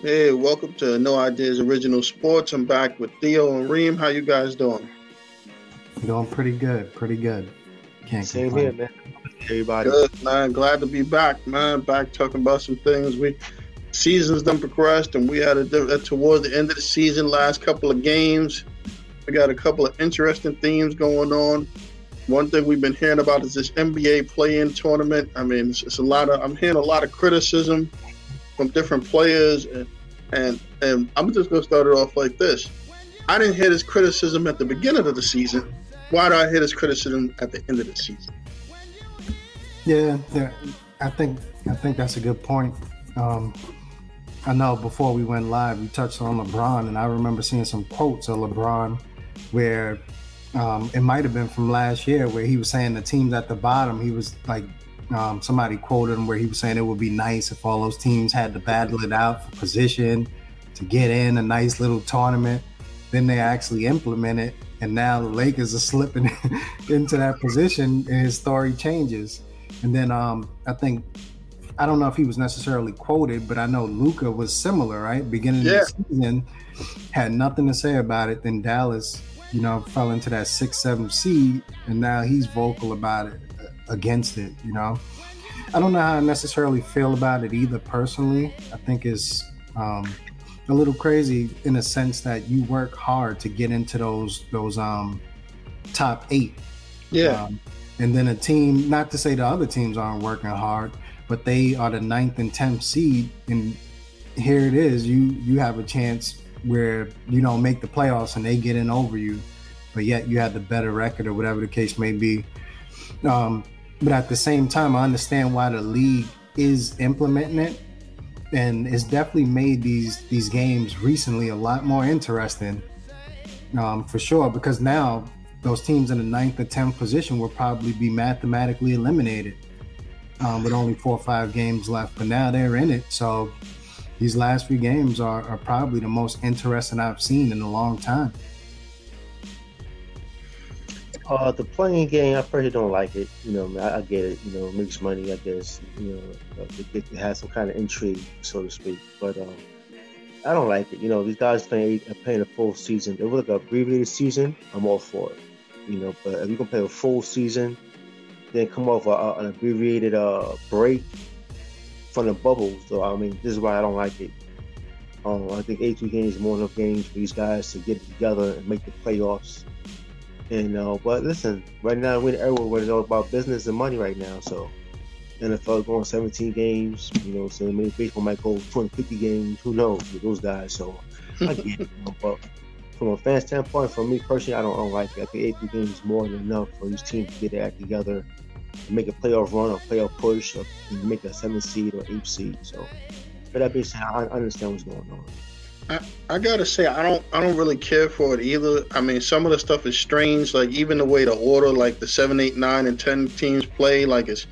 Hey, welcome to No Ideas Original Sports. I'm back with Theo and Reem. How you guys doing? Doing pretty good, pretty good. Can't Same complain. here, man. Everybody. Good, man. Glad to be back, man. Back talking about some things. We seasons done progressed, and we had a, a uh, towards the end of the season, last couple of games. We got a couple of interesting themes going on. One thing we've been hearing about is this NBA play-in tournament. I mean, it's, it's a lot of. I'm hearing a lot of criticism from different players, and and and I'm just gonna start it off like this. I didn't hear his criticism at the beginning of the season. Why do I hear his criticism at the end of the season? Yeah, yeah I think I think that's a good point. Um, I know before we went live, we touched on LeBron, and I remember seeing some quotes of LeBron where um, it might have been from last year where he was saying the teams at the bottom, he was like, um, somebody quoted him where he was saying it would be nice if all those teams had to battle it out for position to get in a nice little tournament. Then they actually implement it, and now the Lakers are slipping into that position, and his story changes. And then um, I think I don't know if he was necessarily quoted, but I know Luka was similar, right? Beginning yeah. of the season, had nothing to say about it. Then Dallas, you know, fell into that six, seven seed, and now he's vocal about it, against it. You know, I don't know how I necessarily feel about it either. Personally, I think it's um, a little crazy in a sense that you work hard to get into those those um, top eight. Yeah. Um, and then a team, not to say the other teams aren't working hard, but they are the ninth and tenth seed, and here it is. You you have a chance where you don't make the playoffs and they get in over you, but yet you have the better record or whatever the case may be. Um, but at the same time, I understand why the league is implementing it, and it's definitely made these these games recently a lot more interesting, um, for sure. Because now those teams in the ninth or tenth position will probably be mathematically eliminated um, with only four or five games left. But now they're in it. So these last few games are, are probably the most interesting I've seen in a long time. Uh, the play-in game, I personally don't like it. You know, I, I, get it. You know, it makes money. I guess. You know, it, it, has some kind of intrigue, so to speak. But um, I don't like it. You know, these guys playing playing a full season. If it was like a abbreviated season, I'm all for it. You know, but if you can play a full season, then come off a, an abbreviated uh, break from the bubbles. So I mean, this is why I don't like it. Um, I think 82 games is more enough games for these guys to get together and make the playoffs. And uh, but listen, right now we're in an era where it's all about business and money right now. So NFL going 17 games. You know, so maybe baseball might go 250 games. Who knows with those guys? So I get it. You know, but from a fan standpoint, for me personally, I don't, I don't like it. I think 80 games is more than enough for these teams to get their act together make a playoff run or playoff push or make a seven seed or eight seed. So, but that being said, I understand what's going on. I, I gotta say I don't I don't really care for it either. I mean some of the stuff is strange, like even the way the order like the seven, eight, nine, and ten teams play, like it's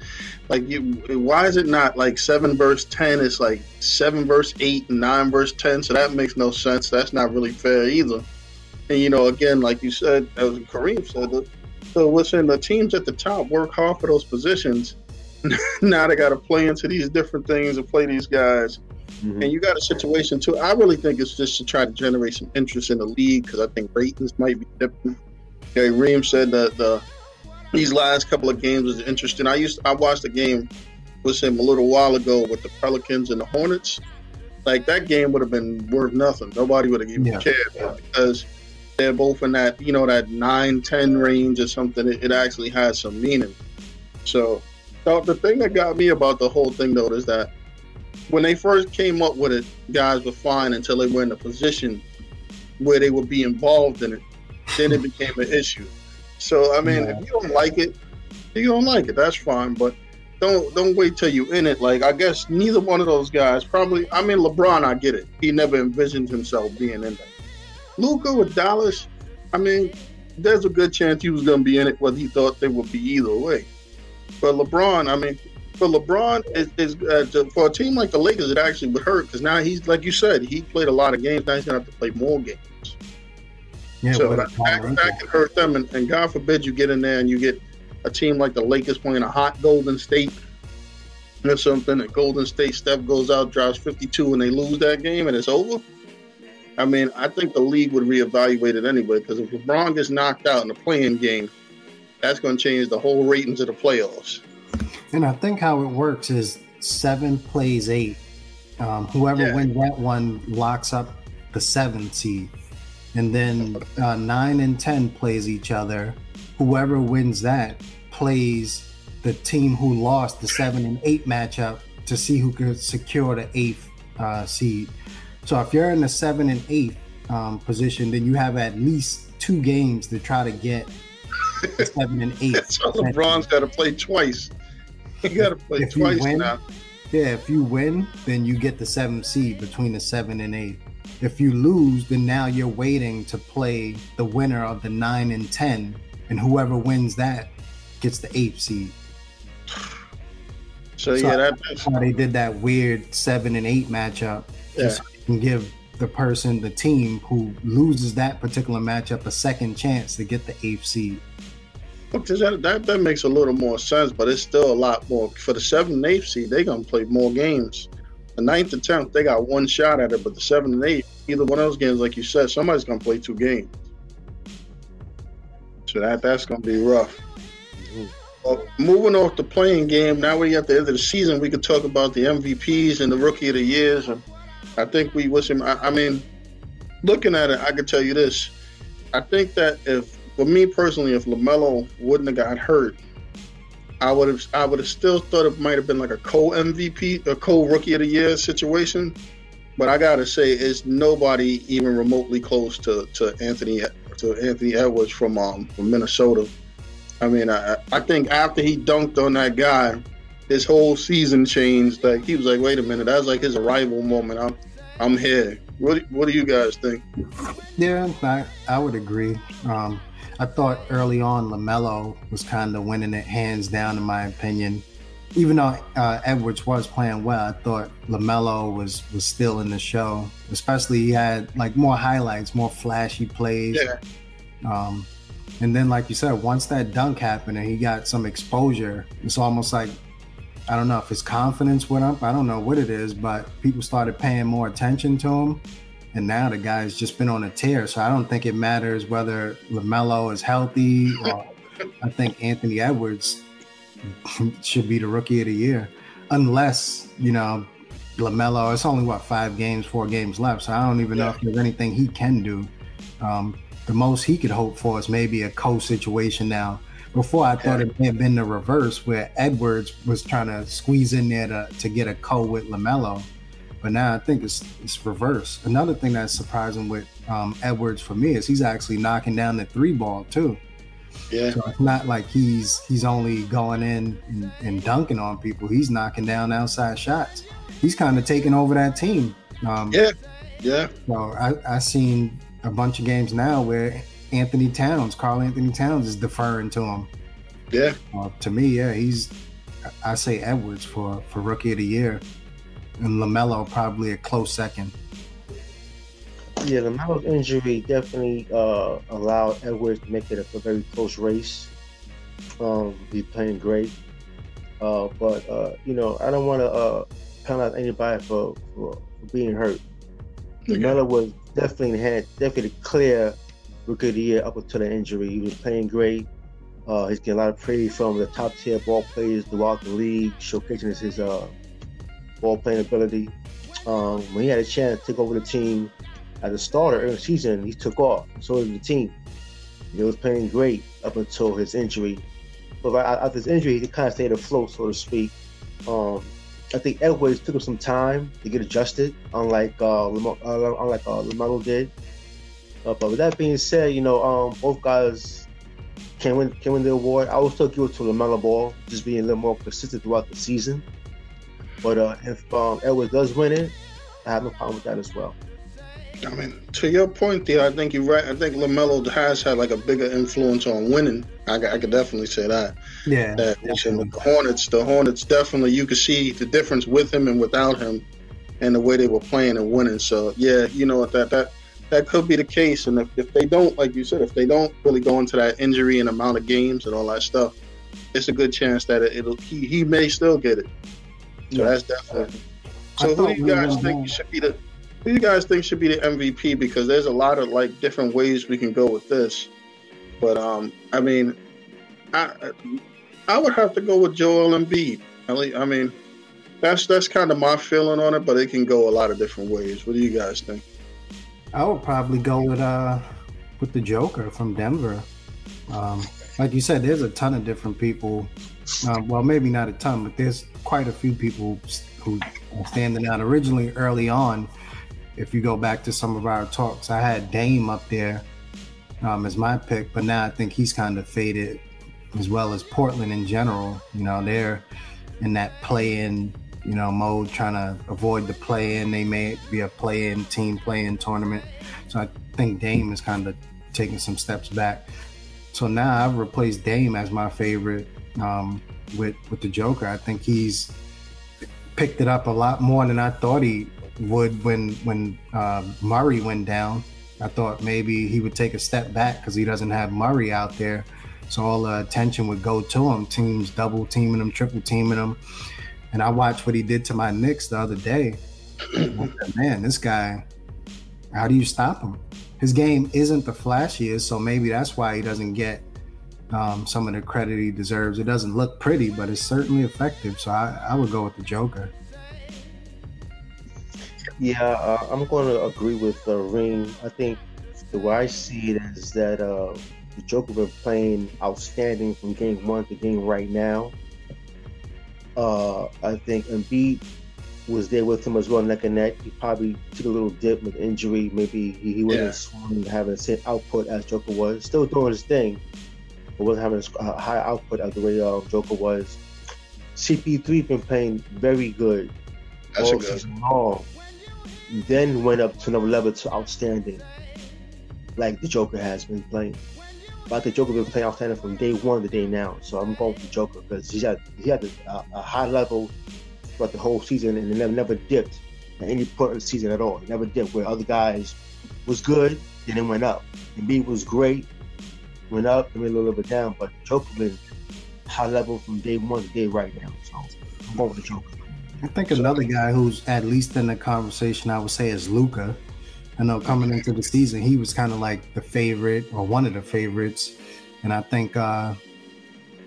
like you why is it not like seven verse ten? It's like seven verse eight and nine verse ten, so that makes no sense. That's not really fair either. And you know, again, like you said, as Kareem said, so listen, the teams at the top work hard for those positions. now they got to play into these different things and play these guys. Mm-hmm. And you got a situation too. I really think it's just to try to generate some interest in the league because I think ratings might be different. Gary Ream said that the these last couple of games was interesting. I used I watched a game with him a little while ago with the Pelicans and the Hornets. Like that game would have been worth nothing. Nobody would have even yeah. cared because they're both in that you know that 9 10 range or something it, it actually has some meaning so the thing that got me about the whole thing though is that when they first came up with it guys were fine until they were in a position where they would be involved in it. Then it became an issue. So i mean yeah. if you don't like it you don't like it that's fine but don't don't wait till you're in it. Like i guess neither one of those guys probably i mean lebron i get it. He never envisioned himself being in there. Luka with Dallas, I mean, there's a good chance he was going to be in it, whether he thought they would be either way. But LeBron, I mean, for LeBron, is, is uh, for a team like the Lakers, it actually would hurt because now he's like you said, he played a lot of games. Now he's gonna have to play more games. Yeah, so that, that, that can hurt them, and, and, God forbid you get in there and you get a team like the Lakers playing a hot Golden State. or something, and Golden State Steph goes out, drops 52, and they lose that game, and it's over. I mean, I think the league would reevaluate it anyway because if LeBron gets knocked out in the play-in game, that's going to change the whole ratings of the playoffs. And I think how it works is seven plays eight. Um, whoever yeah. wins that one locks up the seventh seed, and then uh, nine and ten plays each other. Whoever wins that plays the team who lost the seven and eight matchup to see who could secure the eighth uh, seed. So if you're in the seven and eighth um, position, then you have at least two games to try to get seven and eight. so LeBron's got to play twice. He got to play if twice win, now. Yeah, if you win, then you get the seventh seed between the seven and eight. If you lose, then now you're waiting to play the winner of the nine and ten, and whoever wins that gets the eighth seed. So, so yeah, that, that's why they did that weird seven and eight matchup. Yeah. So can give the person, the team who loses that particular matchup, a second chance to get the eighth seed. That, that, that makes a little more sense, but it's still a lot more. For the seventh and eighth seed, they're gonna play more games. The ninth and tenth, they got one shot at it, but the seventh and eighth, either one of those games, like you said, somebody's gonna play two games. So that that's gonna be rough. Mm-hmm. Well, moving off the play-in game, now we at the end of the season, we could talk about the MVPs and the Rookie of the Years. And I think we wish him. I, I mean, looking at it, I could tell you this. I think that if, for me personally, if Lamelo wouldn't have got hurt, I would have I would have still thought it might have been like a co MVP, a co Rookie of the Year situation. But I gotta say, it's nobody even remotely close to, to Anthony to Anthony Edwards from um from Minnesota. I mean, I I think after he dunked on that guy, his whole season changed. Like he was like, wait a minute, that was like his arrival moment. I'm I'm here. What what do you guys think? Yeah, I I would agree. Um, I thought early on Lamelo was kind of winning it hands down, in my opinion. Even though uh, Edwards was playing well, I thought Lamelo was was still in the show. Especially he had like more highlights, more flashy plays. Yeah. Um, and then, like you said, once that dunk happened and he got some exposure, it's almost like I don't know if his confidence went up. I don't know what it is, but people started paying more attention to him. And now the guy's just been on a tear. So I don't think it matters whether LaMelo is healthy or I think Anthony Edwards should be the rookie of the year. Unless, you know, LaMelo, it's only what, five games, four games left. So I don't even yeah. know if there's anything he can do. Um, the most he could hope for is maybe a co situation now before I thought it may have been the reverse, where Edwards was trying to squeeze in there to, to get a co with Lamelo, but now I think it's it's reverse. Another thing that's surprising with um, Edwards for me is he's actually knocking down the three ball too. Yeah, so it's not like he's he's only going in and, and dunking on people. He's knocking down outside shots. He's kind of taking over that team. Um, yeah, yeah. So I I seen a bunch of games now where Anthony Towns, Karl-Anthony Towns is deferring to him. Yeah. Uh, to me, yeah, he's I say Edwards for for rookie of the year, and Lamelo probably a close second. Yeah, Lamelo's injury definitely uh, allowed Edwards to make it a, a very close race. Um, he's playing great, uh, but uh, you know I don't want to uh, count out anybody for, for, for being hurt. Okay. Lamelo was definitely had definitely clear rookie of the year up until the injury. He was playing great. Uh, he's getting a lot of praise from the top tier ball players throughout the league, showcasing his uh, ball playing ability. Um, when he had a chance to take over the team as a starter the season, he took off. So did the team. He was playing great up until his injury. But after his injury, he kind of stayed afloat, so to speak. Um, I think Edwards took him some time to get adjusted, unlike uh, Lam- uh, unlike uh, Lamelo did. Uh, but with that being said, you know, um, both guys can win can win the award. I will still give it to Lamelo Ball, just being a little more consistent throughout the season. But uh, if um, Edwards does win it, I have no problem with that as well. I mean, to your point, there, I think you're right. I think Lamelo has had like a bigger influence on winning. I, I could definitely say that. Yeah. That the Hornets, the Hornets definitely you could see the difference with him and without him, and the way they were playing and winning. So yeah, you know that that that could be the case. And if, if they don't, like you said, if they don't really go into that injury and amount of games and all that stuff, it's a good chance that it, will he, he may still get it. So yeah. that's definitely. So who do you guys think should be the who do you guys think should be the MVP? Because there's a lot of like different ways we can go with this. But um, I mean, I I would have to go with Joel Embiid. I mean, that's that's kind of my feeling on it, but it can go a lot of different ways. What do you guys think? I would probably go with uh with the Joker from Denver. Um, like you said, there's a ton of different people. Um, well, maybe not a ton, but there's quite a few people who are standing out. Originally, early on, if you go back to some of our talks, I had Dame up there um, as my pick, but now I think he's kind of faded, as well as Portland in general. You know, they're in that play-in, you know, mode, trying to avoid the play-in. They may be a play-in team, play-in tournament. So I think Dame is kind of taking some steps back. So now I've replaced Dame as my favorite um, with with the Joker. I think he's picked it up a lot more than I thought he would when when uh, Murray went down. I thought maybe he would take a step back because he doesn't have Murray out there. So all the attention would go to him. Teams double teaming him, triple teaming him. And I watched what he did to my Knicks the other day. Man, this guy, how do you stop him? His game isn't the flashiest, so maybe that's why he doesn't get um, some of the credit he deserves. It doesn't look pretty, but it's certainly effective. So I, I would go with the Joker. Yeah, uh, I'm going to agree with uh, Ring. I think the way I see it is that uh, the Joker been playing outstanding from game one to game right now. Uh, I think Embiid was there with him as well, neck and neck. He probably took a little dip with injury. Maybe he, he wasn't yeah. swinging, having the same output as Joker was. Still doing his thing, wasn't having a high output as the way uh, Joker was. CP3 been playing very good That's all season long then went up to another level to outstanding, like the Joker has been playing. But the Joker been playing outstanding from day one to day now. So I'm going with the Joker because he's had he had a, a, high level throughout the whole season and never never dipped at any point of the season at all. He never dipped where other guys was good, then it went up. Embiid was great, went up, and a little bit down. But Joker been high level from day one to day right now. So I'm going with the Joker. I think another guy who's at least in the conversation, I would say, is Luka. I know coming into the season, he was kind of like the favorite or one of the favorites, and I think uh,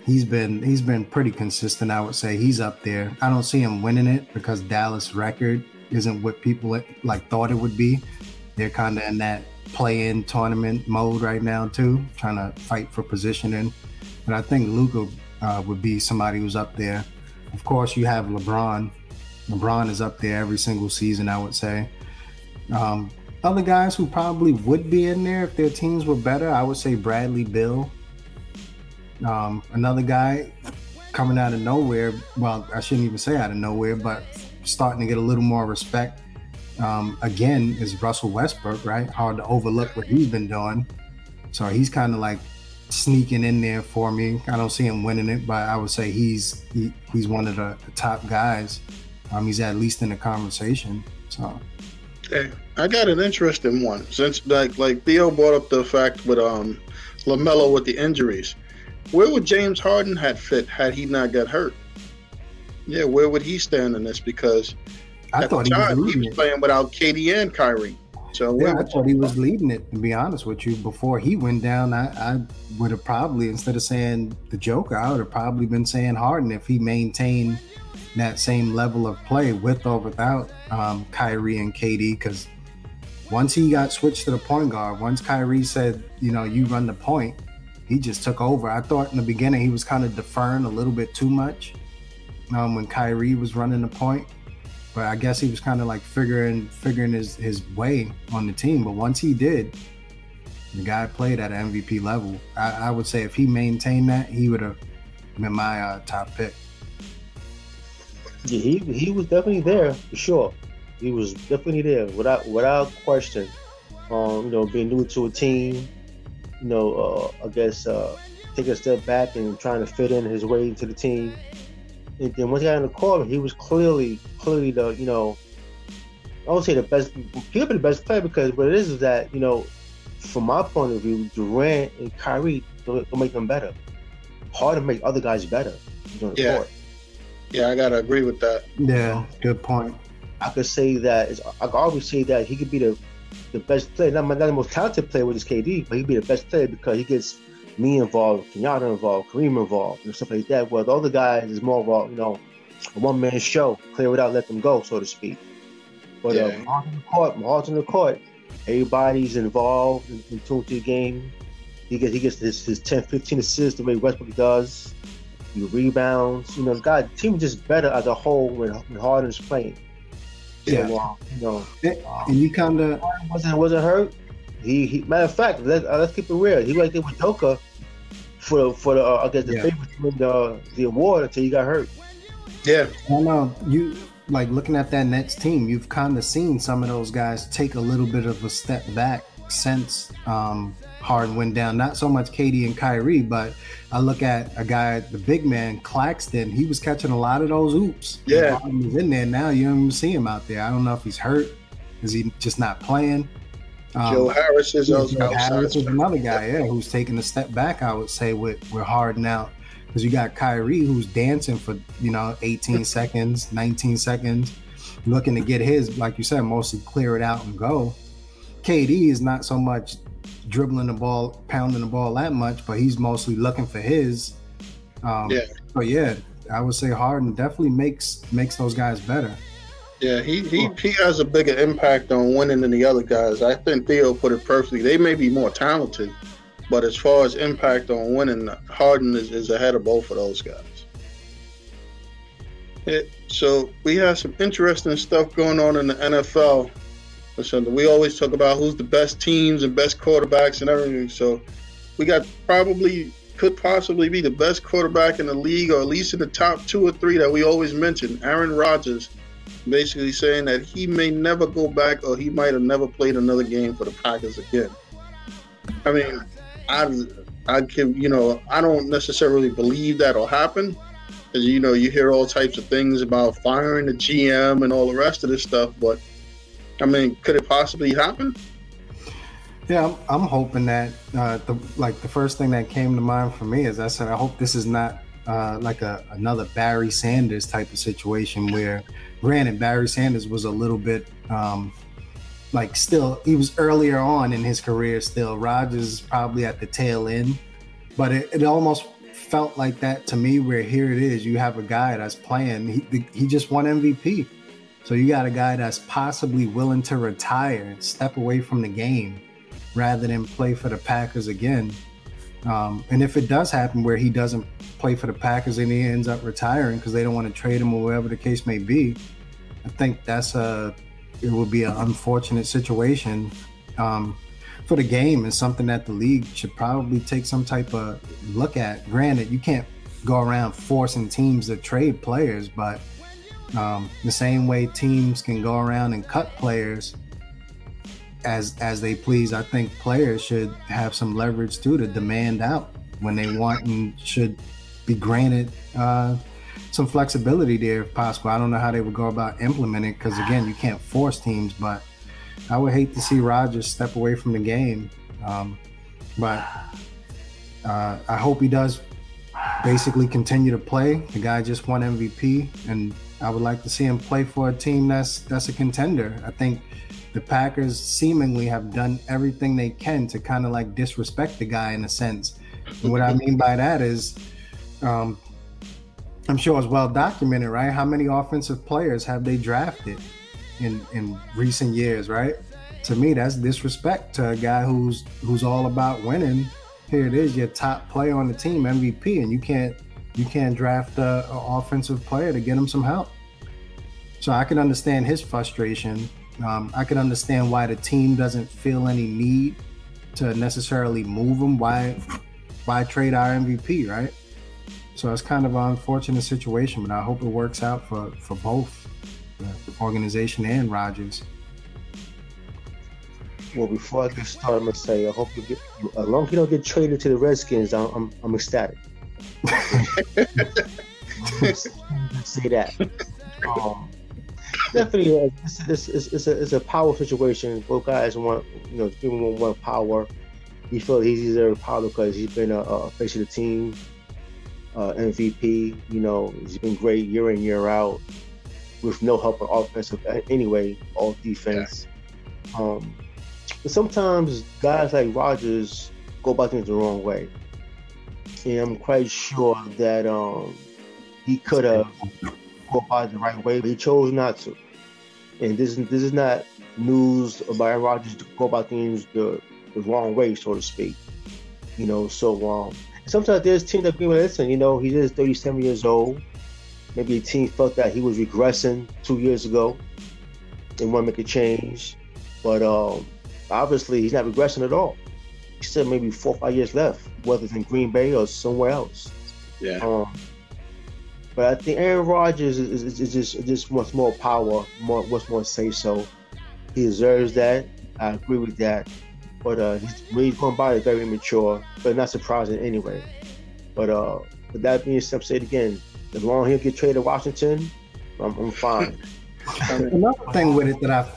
he's been he's been pretty consistent. I would say he's up there. I don't see him winning it because Dallas record isn't what people like thought it would be. They're kind of in that play-in tournament mode right now too, trying to fight for positioning. But I think Luka uh, would be somebody who's up there. Of course, you have LeBron, LeBron is up there every single season, I would say. Um, other guys who probably would be in there if their teams were better, I would say Bradley Beal. Um, another guy coming out of nowhere. Well, I shouldn't even say out of nowhere, but starting to get a little more respect. Um, again, is Russell Westbrook, right? Hard to overlook what he's been doing. So he's kind of like sneaking in there for me. I don't see him winning it, but I would say he's he, he's one of the, top guys. Um, he's at least in the conversation. So, hey, I got an interesting one since like like Theo brought up the fact with um Lamelo with the injuries. Where would James Harden had fit had he not got hurt? Yeah, where would he stand in this? Because I thought he, was, he was playing without KD and Kyrie. So yeah, I thought he was leading it. To be honest with you, before he went down, I, I would have probably instead of saying the Joker, I would have probably been saying Harden if he maintained that same level of play with or without um, Kyrie and KD. Because once he got switched to the point guard, once Kyrie said, you know, you run the point, he just took over. I thought in the beginning he was kind of deferring a little bit too much um, when Kyrie was running the point. But I guess he was kind of like figuring figuring his, his way on the team. But once he did, the guy played at an MVP level. I, I would say if he maintained that, he would have been my uh, top pick. Yeah, he he was definitely there for sure. He was definitely there without without question. Um, you know, being new to a team, you know, uh, I guess uh, taking a step back and trying to fit in his way into the team. And then once he got in the court, he was clearly clearly the you know, I would say the best. He could be the best player because what it is is that you know, from my point of view, Durant and Kyrie will make them better. Hard to make other guys better. yeah. Court. Yeah, I gotta agree with that. Yeah, good point. I could say that I could always say that he could be the the best player, not, not the most talented player with his KD, but he'd be the best player because he gets me involved, Kenyatta involved, Kareem involved, and stuff like that. Well, the other guys is more of a you know a one man show, clear it out, let them go, so to speak. But uh, yeah. uh, on the court, Mahar's on the court, everybody's involved in, in tune to the game. He gets he gets his, his 10, 15 assists the way Westbrook does. He rebounds. You know, God, team is just better as a whole when, when Harden's playing. Yeah, so, uh, you know, and you kind of wasn't wasn't hurt. He, he matter of fact, let, uh, let's keep it real. He right there with Joker for for the uh, I guess the yeah. favorite the the award until he got hurt. Yeah, I know you like looking at that Nets team. You've kind of seen some of those guys take a little bit of a step back since um, Harden went down. Not so much KD and Kyrie, but I look at a guy, the big man Claxton. He was catching a lot of those oops. Yeah, Harden was in there. Now you don't even see him out there. I don't know if he's hurt. Is he just not playing? Um, Joe Harris is Joe Harris is another guy, yeah, who's taking a step back. I would say with with Harden out because you got Kyrie who's dancing for you know 18 seconds, 19 seconds, looking to get his, like you said, mostly clear it out and go. KD is not so much dribbling the ball, pounding the ball that much, but he's mostly looking for his. Um, yeah. But yeah, I would say Harden definitely makes makes those guys better. Yeah, he, he he has a bigger impact on winning than the other guys. I think Theo put it perfectly. They may be more talented, but as far as impact on winning, Harden is, is ahead of both of those guys. It, so we have some interesting stuff going on in the NFL. So we always talk about who's the best teams and best quarterbacks and everything. So we got probably could possibly be the best quarterback in the league, or at least in the top two or three that we always mention. Aaron Rodgers, basically saying that he may never go back, or he might have never played another game for the Packers again. I mean, I I can you know I don't necessarily believe that'll happen. Because you know you hear all types of things about firing the GM and all the rest of this stuff, but I mean, could it possibly happen? Yeah, I'm, I'm hoping that uh, the like the first thing that came to mind for me is I said I hope this is not uh, like a another Barry Sanders type of situation where, granted, Barry Sanders was a little bit um, like still he was earlier on in his career. Still, Rodgers probably at the tail end, but it, it almost felt like that to me. Where here it is, you have a guy that's playing. He he just won MVP so you got a guy that's possibly willing to retire and step away from the game rather than play for the Packers again. Um, and if it does happen where he doesn't play for the Packers and he ends up retiring because they don't want to trade him or whatever the case may be, I think that's a it would be an unfortunate situation um, for the game and something that the league should probably take some type of look at. Granted, you can't go around forcing teams to trade players, but um, the same way teams can go around and cut players as as they please, I think players should have some leverage too to demand out when they want and should be granted uh, some flexibility there if possible. I don't know how they would go about implementing because again, you can't force teams, but I would hate to see Rodgers step away from the game. Um, but uh, I hope he does basically continue to play. The guy just won MVP, and I would like to see him play for a team that's that's a contender. I think the Packers seemingly have done everything they can to kind of like disrespect the guy in a sense. And what I mean by that is, um, I'm sure it's well documented, right? How many offensive players have they drafted in in recent years, right? To me, that's disrespect to a guy who's who's all about winning. Here it is, your top player on the team, MVP, and you can't you can't draft a, a offensive player to get him some help. So I can understand his frustration. Um, I can understand why the team doesn't feel any need to necessarily move him. Why, why trade our MVP, right? So it's kind of an unfortunate situation, but I hope it works out for for both the organization and Rodgers. Well, before I get started, I'm gonna say I hope you get, as long as you don't get traded to the Redskins, I'm I'm, I'm ecstatic. say that. Um, definitely, it's, it's, it's, it's, a, it's a power situation. Both guys want, you know, people want power. He felt he's deserved power because he's been a, a face of the team. uh, MVP. You know, he's been great year in year out with no help on offensive anyway, all defense. Yeah. Um, but sometimes guys like Rodgers go about things the wrong way. And I'm quite sure that um, he could have go about it the right way, but he chose not to. And this is this is not news about Aaron Rodgers to go about things the, the wrong way, so to speak. You know, so um, sometimes there's teams that be listen, you know, he is 37 years old. Maybe a team felt that he was regressing two years ago and want to make a change. But um, obviously, he's not regressing at all. He still maybe four or five years left, whether it's in Green Bay or somewhere else. Yeah. Um, but I think Aaron Rodgers is, is, is just just much more power, more much more say so. He deserves that. I agree with that. But uh, he's really going by is very immature, but not surprising anyway. But uh, with that being said, say it again. As long as he get traded to Washington, I'm, I'm fine. another thing with it that I,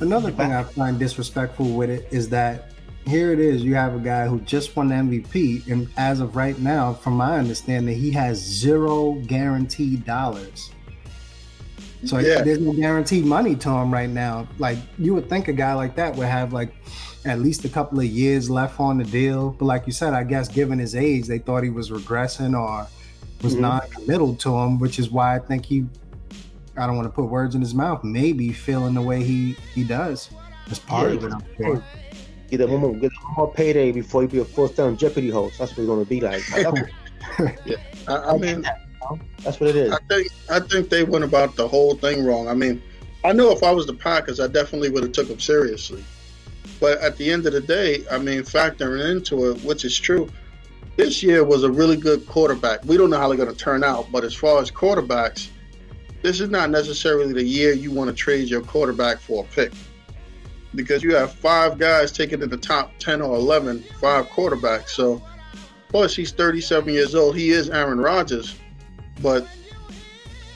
another thing I find disrespectful with it is that here it is. You have a guy who just won the MVP, and as of right now, from my understanding, he has zero guaranteed dollars. So yeah. there's no guaranteed money to him right now. Like you would think a guy like that would have like at least a couple of years left on the deal. But like you said, I guess given his age, they thought he was regressing or was mm-hmm. non-committal to him, which is why I think he. I don't want to put words in his mouth. Maybe feeling the way he he does. That's part yeah, of it. Get a more, get a more payday before you be a full-time Jeopardy host. That's what he's going to be like. yeah, I, I mean, that's what it is. I think I think they went about the whole thing wrong. I mean, I know if I was the Packers, I definitely would have took them seriously. But at the end of the day, I mean, factoring into it, which is true, this year was a really good quarterback. We don't know how they're going to turn out, but as far as quarterbacks, this is not necessarily the year you want to trade your quarterback for a pick. Because you have five guys taken in the top 10 or 11, five quarterbacks. So, plus he's 37 years old. He is Aaron Rodgers. But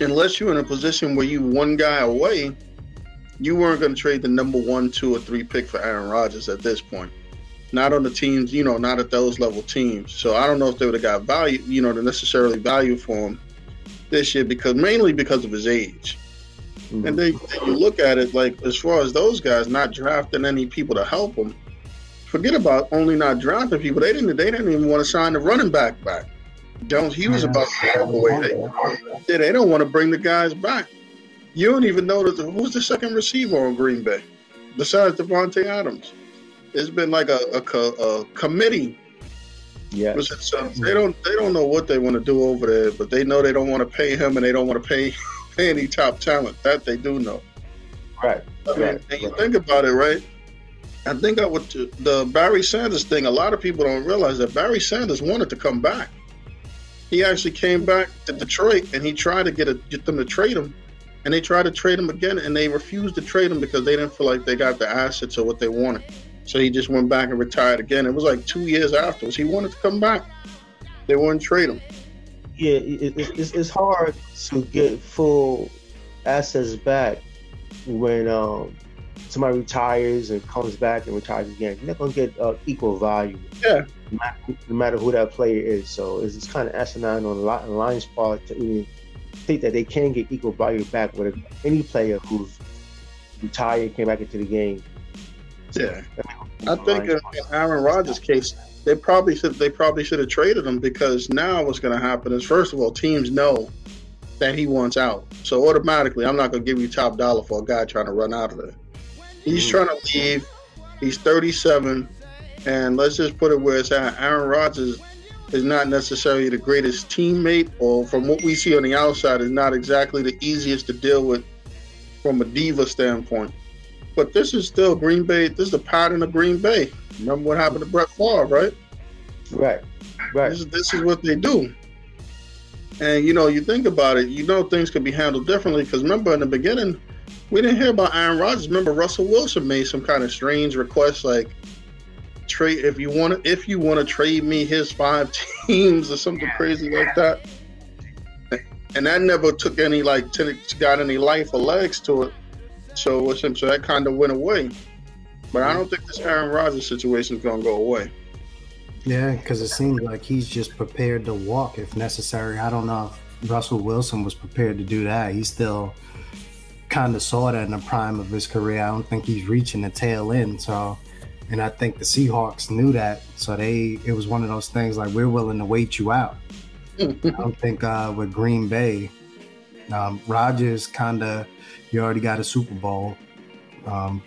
unless you're in a position where you one guy away, you weren't going to trade the number one, two, or three pick for Aaron Rodgers at this point. Not on the teams, you know, not at those level teams. So I don't know if they would have got value, you know, the necessarily value for him this year because mainly because of his age. And then you look at it like as far as those guys not drafting any people to help them. Forget about only not drafting people. They didn't. They didn't even want to sign the running back back. Jones, he was about to walk away. They, they don't want to bring the guys back. You don't even know that who's the second receiver on Green Bay besides Davante Adams. It's been like a, a, a committee. Yeah. So they don't they don't know what they want to do over there, but they know they don't want to pay him and they don't want to pay, any top talent. That they do know. Right. I mean, right. and you think about it, right? I think that with the Barry Sanders thing, a lot of people don't realize that Barry Sanders wanted to come back. He actually came back to Detroit and he tried to get a, get them to trade him, and they tried to trade him again, and they refused to trade him because they didn't feel like they got the assets or what they wanted. So he just went back and retired again. It was like two years afterwards. He wanted to come back. They wouldn't trade him. Yeah, it, it's, it's hard to get full assets back when um, somebody retires and comes back and retires again. You're not gonna get uh, equal value. Yeah. No matter, no matter, who that player is. So it's, it's kind of asinine on the Lions' part to even think that they can get equal value back with any player who's retired came back into the game. Yeah, I think in, Aaron Rodgers' case, they probably should they probably should have traded him because now what's going to happen is first of all, teams know that he wants out, so automatically I'm not going to give you top dollar for a guy trying to run out of there. He's mm trying to leave. He's 37, and let's just put it where it's at. Aaron Rodgers is not necessarily the greatest teammate, or from what we see on the outside, is not exactly the easiest to deal with from a diva standpoint. But this is still Green Bay. This is the pattern of Green Bay. Remember what happened to Brett Favre, right? Right. Right. This is, this is what they do. And you know, you think about it, you know things could be handled differently because remember in the beginning, we didn't hear about Aaron Rodgers. Remember, Russell Wilson made some kind of strange request, like trade if you want to if you want to trade me his five teams or something crazy like that. And that never took any like t- got any life or legs to it. So so that kind of went away. But I don't think this Aaron Rodgers situation is gonna go away. Yeah, because it seems like he's just prepared to walk if necessary. I don't know if Russell Wilson was prepared to do that. He still kind of saw that in the prime of his career. I don't think he's reaching the tail end. So, and I think the Seahawks knew that. So they, it was one of those things like we're willing to wait you out. I don't think uh, with Green Bay, um, Rodgers kind of, you already got a Super Bowl. Um,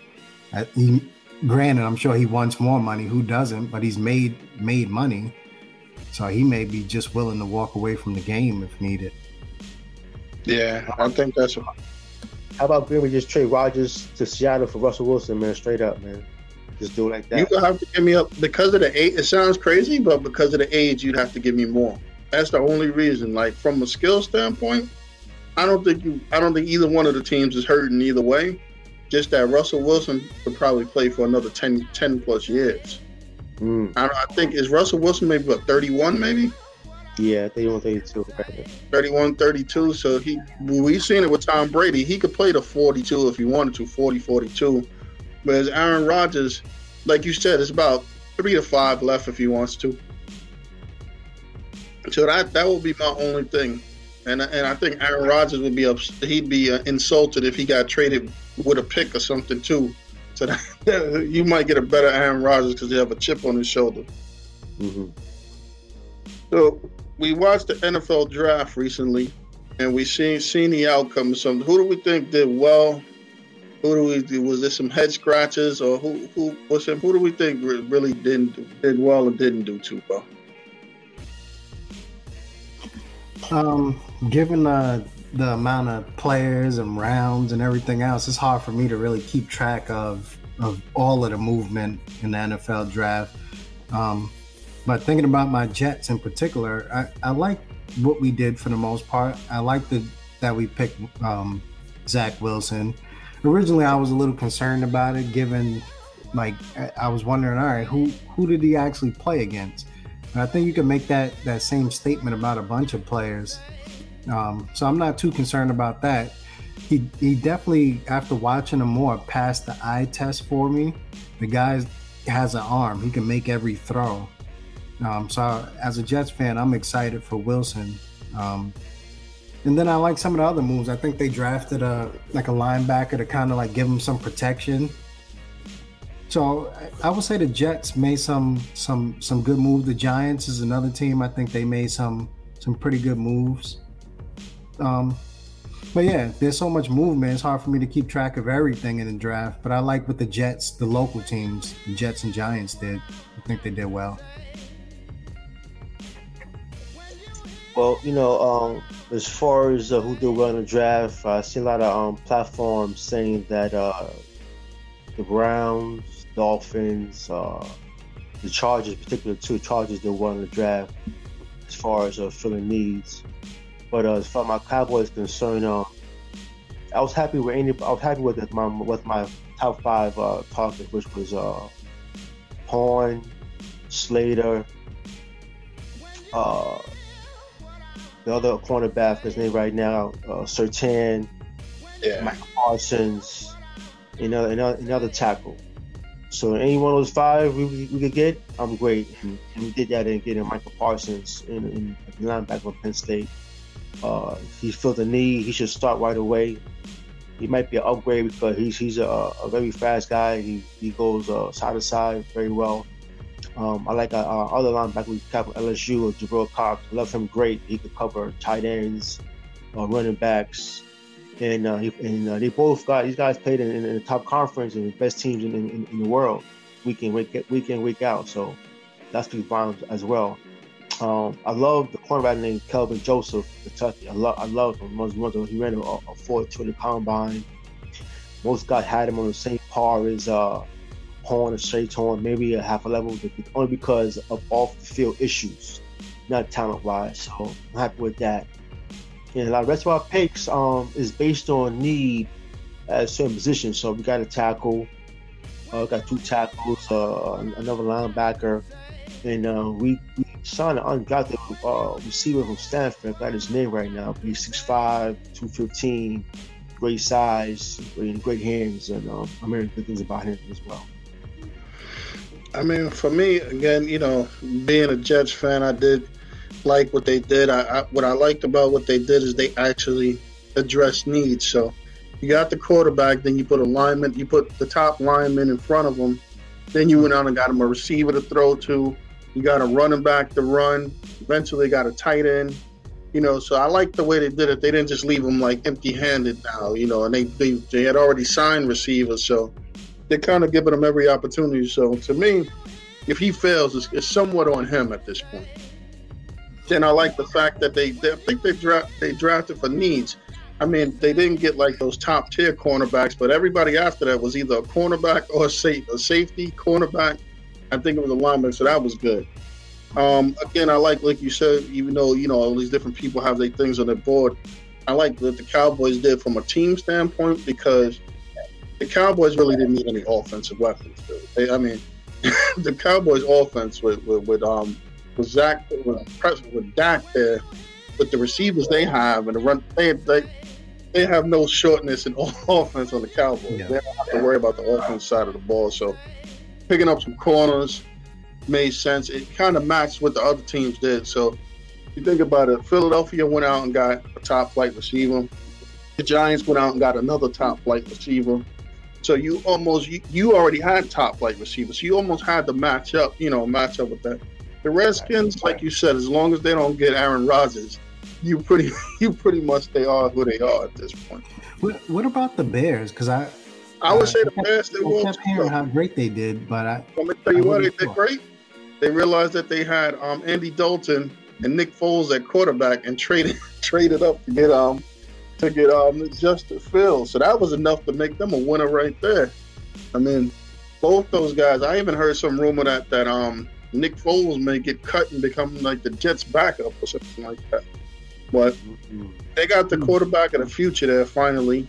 he, granted, I'm sure he wants more money. Who doesn't? But he's made made money, so he may be just willing to walk away from the game if needed. Yeah, I think that's. What... How about Green Bay just trade Rodgers to Seattle for Russell Wilson, man? Straight up, man. Just do it like that. You gonna have to give me up because of the age. It sounds crazy, but because of the age, you'd have to give me more. That's the only reason. Like from a skill standpoint, I don't think you. I don't think either one of the teams is hurting either way. Just that Russell Wilson could probably play for another 10, 10 plus years. Mm. I, I, think is Russell Wilson maybe what thirty one maybe. Yeah, 31, 32. 31, 32. So he, we've seen it with Tom Brady. He could play to 42 if he wanted to, 40, 42. Whereas Aaron Rodgers, like you said, it's about three to five left if he wants to. So that that will be my only thing, and and I think Aaron Rodgers would be up. He'd be uh, insulted if he got traded with a pick or something too. So that, you might get a better Aaron Rodgers because he have a chip on his shoulder. Mm-hmm. So we watched the NFL draft recently, and we seen seen the outcome. Some who do we think did well? Who do we was there some head scratches or who who was it? Who do we think really didn't did well and didn't do too well? Um, given the the amount of players and rounds and everything else, it's hard for me to really keep track of of all of the movement in the NFL draft. Um, but thinking about my Jets in particular, I, I like what we did for the most part. I like the that we picked um, Zach Wilson. Originally, I was a little concerned about it, given like I was wondering, all right, who who did he actually play against? And I think you can make that that same statement about a bunch of players. Um, so I'm not too concerned about that. He he definitely, after watching him more, passed the eye test for me. The guy has an arm; he can make every throw. Um, so as a Jets fan, I'm excited for Wilson. Um, and then I like some of the other moves. I think they drafted a like a linebacker to kind of like give him some protection so I would say the Jets made some some some good moves. The Giants is another team. I think they made some some pretty good moves. Um, but yeah, there's so much movement. It's hard for me to keep track of everything in the draft. But I like what the Jets, the local teams, the Jets and Giants did. I think they did well. Well, you know, um, as far as uh, who did well in the draft, I see a lot of um, platforms saying that uh, the Browns, Dolphins, uh, the Chargers, particularly two Chargers that won the draft as far as uh, filling needs. But uh, as far as my Cowboys concerned, um, I was happy with any. I was happy with my with my top five uh, targets, which was uh, Horn, Slater, uh, the other cornerback, his name right now, uh, Surtain, yeah. Micah Parsons, another another, another tackle. So any one of those five we, we could get, I'm great. And, and we did that in getting Micah Parsons in, in linebacker of Penn State. Uh, he filled the need. He should start right away. He might be an upgrade because he's he's a, a very fast guy. He he goes uh, side to side very well. Um, I like our, uh, our other linebacker we have LSU, Jabril Cox. Love him great. He could cover tight ends, uh, running backs, and uh, he, and uh, they both got these guys played in, in, in, the top conference and the best teams in, in, in, the world, week in week week in week out. So that's pretty volumes as well. Um, I love the cornerback named Kelvin Joseph, Kentucky. I love I love him. He ran a, a 420 combine. Most guys had him on the same par as uh, Horn or horn, maybe a half a level, but only because of off the field issues, not talent wise. So I'm happy with that. And a lot of rest of our picks um, is based on need at certain positions. So we got a tackle, uh, got two tackles, uh, another linebacker, and uh, we, we signed an undrafted uh, receiver from Stanford. I got his name right now. He's 6'5", 215, great size, great, great hands, and um, I'm hearing good things about him as well. I mean, for me, again, you know, being a Jets fan, I did like what they did. I, I what I liked about what they did is they actually addressed needs. So you got the quarterback, then you put a lineman, you put the top lineman in front of him, then you went on and got him a receiver to throw to. You got a running back to run. Eventually, got a tight end. You know, so I like the way they did it. They didn't just leave him like empty-handed now. You know, and they they, they had already signed receivers, so they're kind of giving him every opportunity. So to me, if he fails, it's, it's somewhat on him at this point. Then I like the fact that they, they I think they draft they drafted for needs. I mean, they didn't get like those top tier cornerbacks, but everybody after that was either a cornerback or a, safe, a safety cornerback. I think it was a lineman, so that was good. Um, again, I like, like you said, even though you know all these different people have their things on their board, I like what the Cowboys did from a team standpoint because the Cowboys really didn't need any offensive weapons. They, I mean, the Cowboys' offense with with, with um with Zach with with Dak there, with the receivers they have and the run they they they have no shortness in offense on the Cowboys. Yeah. They don't have to worry about the offense side of the ball. So picking up some corners made sense. It kind of matched what the other teams did. So you think about it, Philadelphia went out and got a top flight receiver. The Giants went out and got another top flight receiver. So you almost you, you already had top flight receivers. You almost had to match up, you know, match up with that. The Redskins, like you said, as long as they don't get Aaron Rodgers, you pretty you pretty much they are who they are at this point. What, what about the Bears? Because I I would uh, say the Bears they I kept hearing how great they did, but I let me tell you what they did great. They realized that they had um, Andy Dalton and Nick Foles at quarterback and traded traded up to get um to get um Justin Fields. So that was enough to make them a winner right there. I mean, both those guys. I even heard some rumor that that um Nick Foles may get cut and become like the Jets backup or something like that. But they got the quarterback of the future there finally,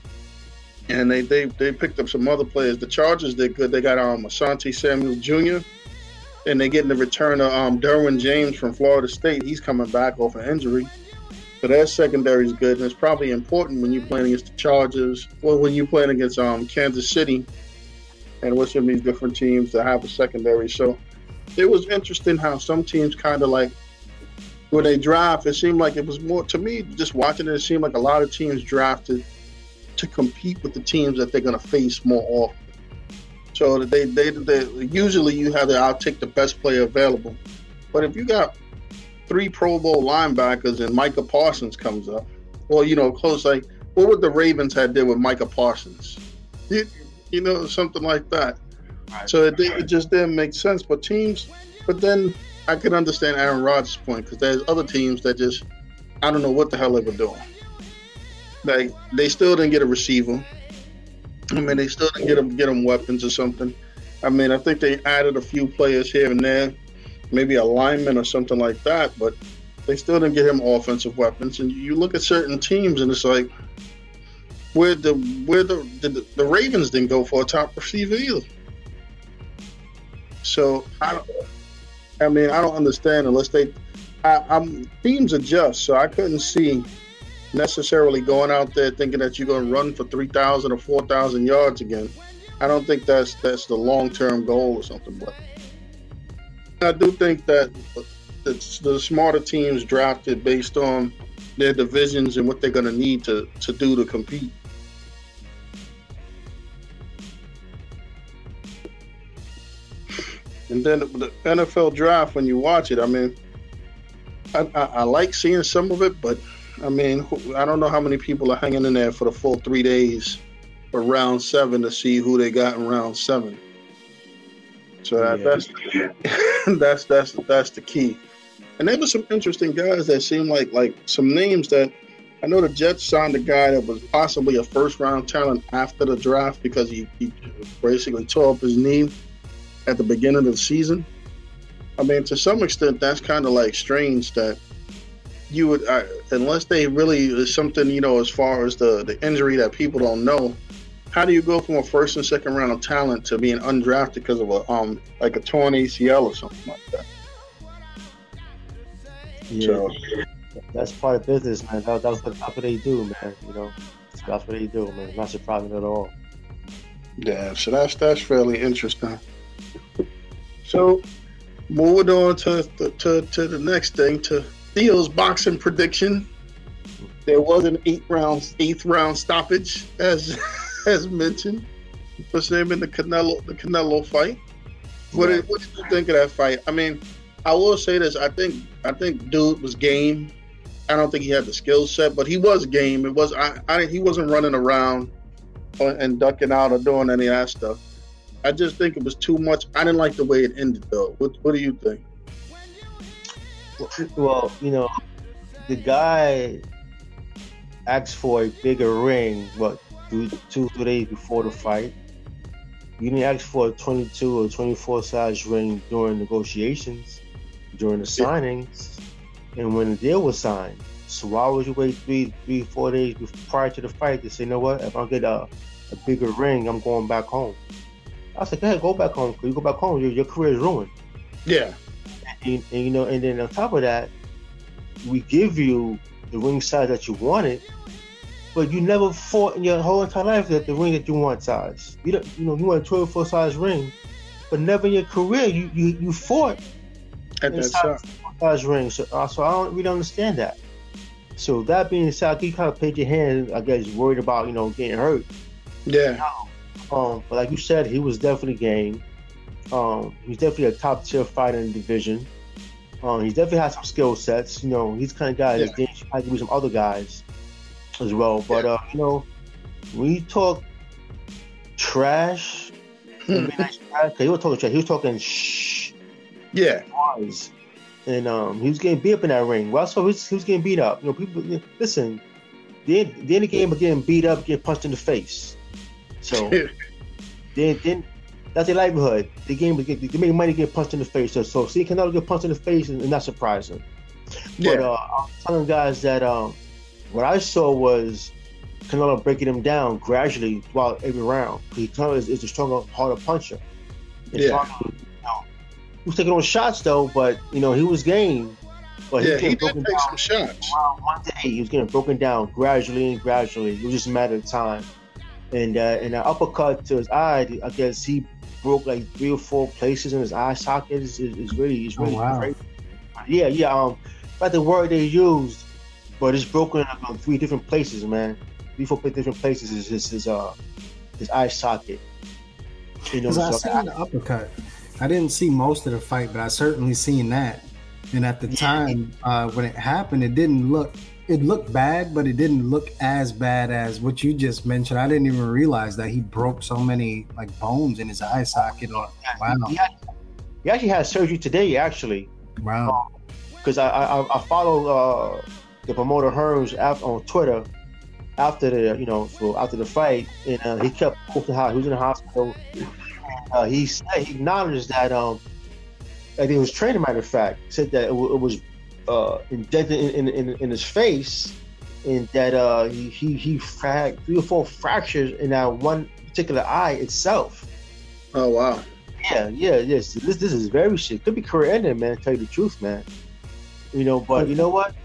and they they, they picked up some other players. The Chargers did good. They got um Asante Samuel Jr. and they getting the return of um Derwin James from Florida State. He's coming back off an injury. So their secondary is good, and it's probably important when you're playing against the Chargers, or when you're playing against um Kansas City, and some of these different teams to have a secondary. So it was interesting how some teams kind of like when they draft, it seemed like it was more to me. Just watching it, it seemed like a lot of teams drafted to compete with the teams that they're going to face more often. So they, they, they usually you have the I'll take the best player available, but if you got three Pro Bowl linebackers and Micah Parsons comes up, well, you know, close like what would the Ravens have did with Micah Parsons? You, you know, something like that. So it, it just didn't make sense. But teams, but then I can understand Aaron Rodgers' point because there's other teams that just I don't know what the hell they were doing. Like they still didn't get a receiver. I mean, they still didn't get them get them weapons or something. I mean, I think they added a few players here and there, maybe a lineman or something like that, but they still didn't get him offensive weapons. And you look at certain teams, and it's like, where the where the the, the Ravens didn't go for a top receiver either. So I. I mean, I don't understand unless they. I, I'm teams adjust, so I couldn't see necessarily going out there thinking that you're going to run for three thousand or four thousand yards again. I don't think that's that's the long term goal or something. But I do think that it's the smarter teams drafted based on their divisions and what they're going to need to to do to compete. And then the NFL draft, when you watch it, I mean, I, I, I, like seeing some of it, but I mean, I don't know how many people are hanging in there for the full three days for round seven to see who they got in round seven. So that, yeah. that's that's that's that's the key. And there were some interesting guys that seemed like like some names that I know the Jets signed a guy that was possibly a first round talent after the draft because he, he basically tore up his knee at the beginning of the season. I mean, to some extent, that's kind of like strange that you would, uh, unless they really is something, you know, as far as the, the injury that people don't know. How do you go from a first and second round of talent to being undrafted because of a um like a torn ACL or something like that? Yeah, so, that's part of business, man. That, that's, what, that's what they do, man. You know, that's what they do, man. Not surprising at all. Yeah, so that's that's fairly interesting. So, moving on to, to to the next thing to Theo's boxing prediction. There was an eight round eighth round stoppage, as as mentioned, for him in the Canelo the Canelo fight. What did, what did you think of that fight? I mean, I will say this. I think I think dude was game. I don't think he had the skill set, but he was game. It was I, I he wasn't running around uh, and ducking out or doing any of that stuff. I just think it was too much. I didn't like the way it ended though. What what do you think? Well, you know, the guy asked for a bigger ring. What two two three days before the fight? You didn't ask for a 22 or 24 size ring during negotiations, during the signings, and when the deal was signed. So why would you wait three, three, four days prior to the fight to say, you know what? If I get a, a bigger ring, I'm going back home. I said, go ahead, go back home. Cause you go back home, your, your career is ruined. Yeah. And, and, you know, and then on top of that, we give you the ring size that you wanted, but you never fought in your whole entire life that the ring that you want size. You don't, you know, you want a 12 foot size ring, but never in your career you you, you fought at that size, size ring. So, uh, so I don't really understand that. So that being said, you kind of paid your hand. I guess worried about you know getting hurt. Yeah. Um, but like you said, he was definitely game. Um, he's definitely a top tier fighter in the division. Um, he definitely has some skill sets. You know, he's kind of guy yeah. that games might be some other guys as well. But yeah. uh, you know, when you talk trash, he was talking trash. He was talking shh. Yeah. And um, he was getting beat up in that ring. Well, so he was, he was getting beat up. You know, people listen. The end, the end of the game of getting beat up, getting punched in the face. So then, then that's their livelihood. The game they make money get punched in the face. So, so seeing Canelo get punched in the face is not surprising. Yeah. But uh, I'm telling guys that um, what I saw was Canelo breaking him down gradually throughout every round. He Canelo is, is a stronger, harder puncher. And yeah. you know, he was taking on shots though, but you know he was game. But yeah, he, he did take down. some shots. One day he was getting broken down gradually and gradually. It was just a matter of time. And uh, and an uppercut to his eye, I guess he broke like three or four places in his eye socket. Is is really is really oh, wow. crazy. Yeah, yeah. Um, but the word they used but it's broken up in three different places, man. Three, four different places is his, his uh his eye socket. You know, I seen the uppercut. I didn't see most of the fight, but I certainly seen that. And at the yeah. time uh, when it happened, it didn't look it looked bad, but it didn't look as bad as what you just mentioned. I didn't even realize that he broke so many like bones in his eye socket. Wow. He, he actually had surgery today, actually. Wow. Because um, I, I, I follow uh, the promoter Hearns on Twitter after the you know so after the fight, and uh, he kept posting how he was in the hospital. Uh, he said he acknowledged that um that he was training. Matter of fact, said that it, w- it was uh, indented in, in, in, in, his face, and that uh, he he he had three or four fractures in that one particular eye itself. Oh wow. Yeah, yeah, yes. This this is very shit. Could be career ending, man. tell you the truth, man. You know, but you know what?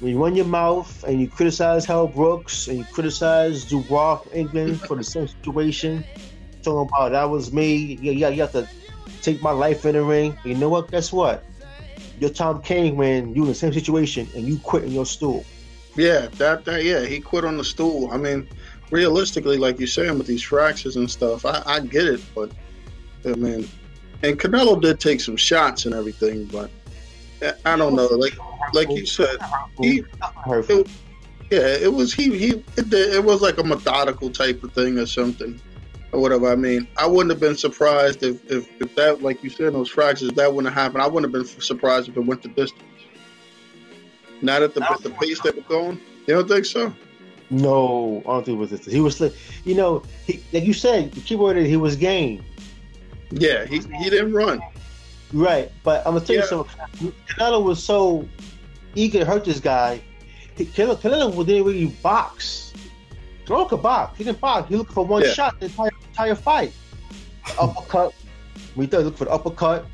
when you run your mouth and you criticize Hal Brooks and you criticize Dubois England for the same situation, talking about that was me, you, you, you have to take my life in the ring. You know what? Guess what? Your Tom Kane when you in the same situation and you quit in your stool. Yeah, that, that yeah, he quit on the stool. I mean, realistically, like you're saying with these fractures and stuff, I, I get it, but I mean, and Canelo did take some shots and everything, but I don't know. Like like you said, he, it, yeah, it was he he it, it was like a methodical type of thing or something or whatever. I mean, I wouldn't have been surprised if, if, if that, like you said, those fractures, that wouldn't have happened. I wouldn't have been surprised if it went the distance. Not at the, at the pace that we're going. You don't think so? No, I don't think it was this. He was, you know, he, like you said, the keyword is he was game. Yeah, he, he didn't run. Right, but I'm gonna tell yeah. you something. Canelo was so eager to hurt this guy. Canelo, Canelo didn't really box. Canelo could box. He didn't box. He looked for one yeah. shot the entire, entire fight. uppercut. We thought look for the uppercut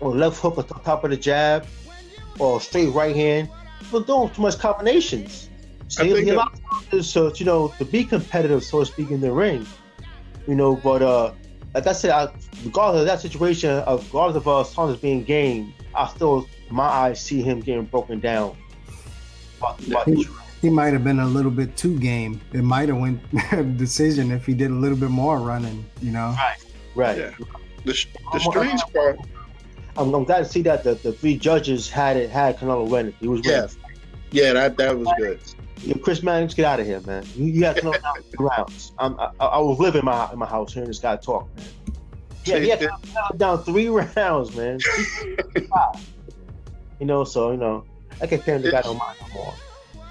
or left hook at the top of the jab or straight right hand. People doing too much combinations. So he, he you know to be competitive, so to speak, in the ring. You know, but uh like I said, I, regardless of that situation, of regardless of uh, Saunders being game, I still, my eyes see him getting broken down. About, about he, he might have been a little bit too game. It might have went decision if he did a little bit more running. You know. Right. Right. Yeah. The, the strange part. I'm, I'm, glad to see that the, the three judges had it had Canelo winning. He was winning. Yeah. Yeah, that that was good. Chris Mannix, get out of here, man. You, you got Canelo down three rounds. I'm, I, I was living in my in my house hearing this guy talk, man. Yeah, he had down three rounds, man. you know, so you know, I can't tell the guy no mind no more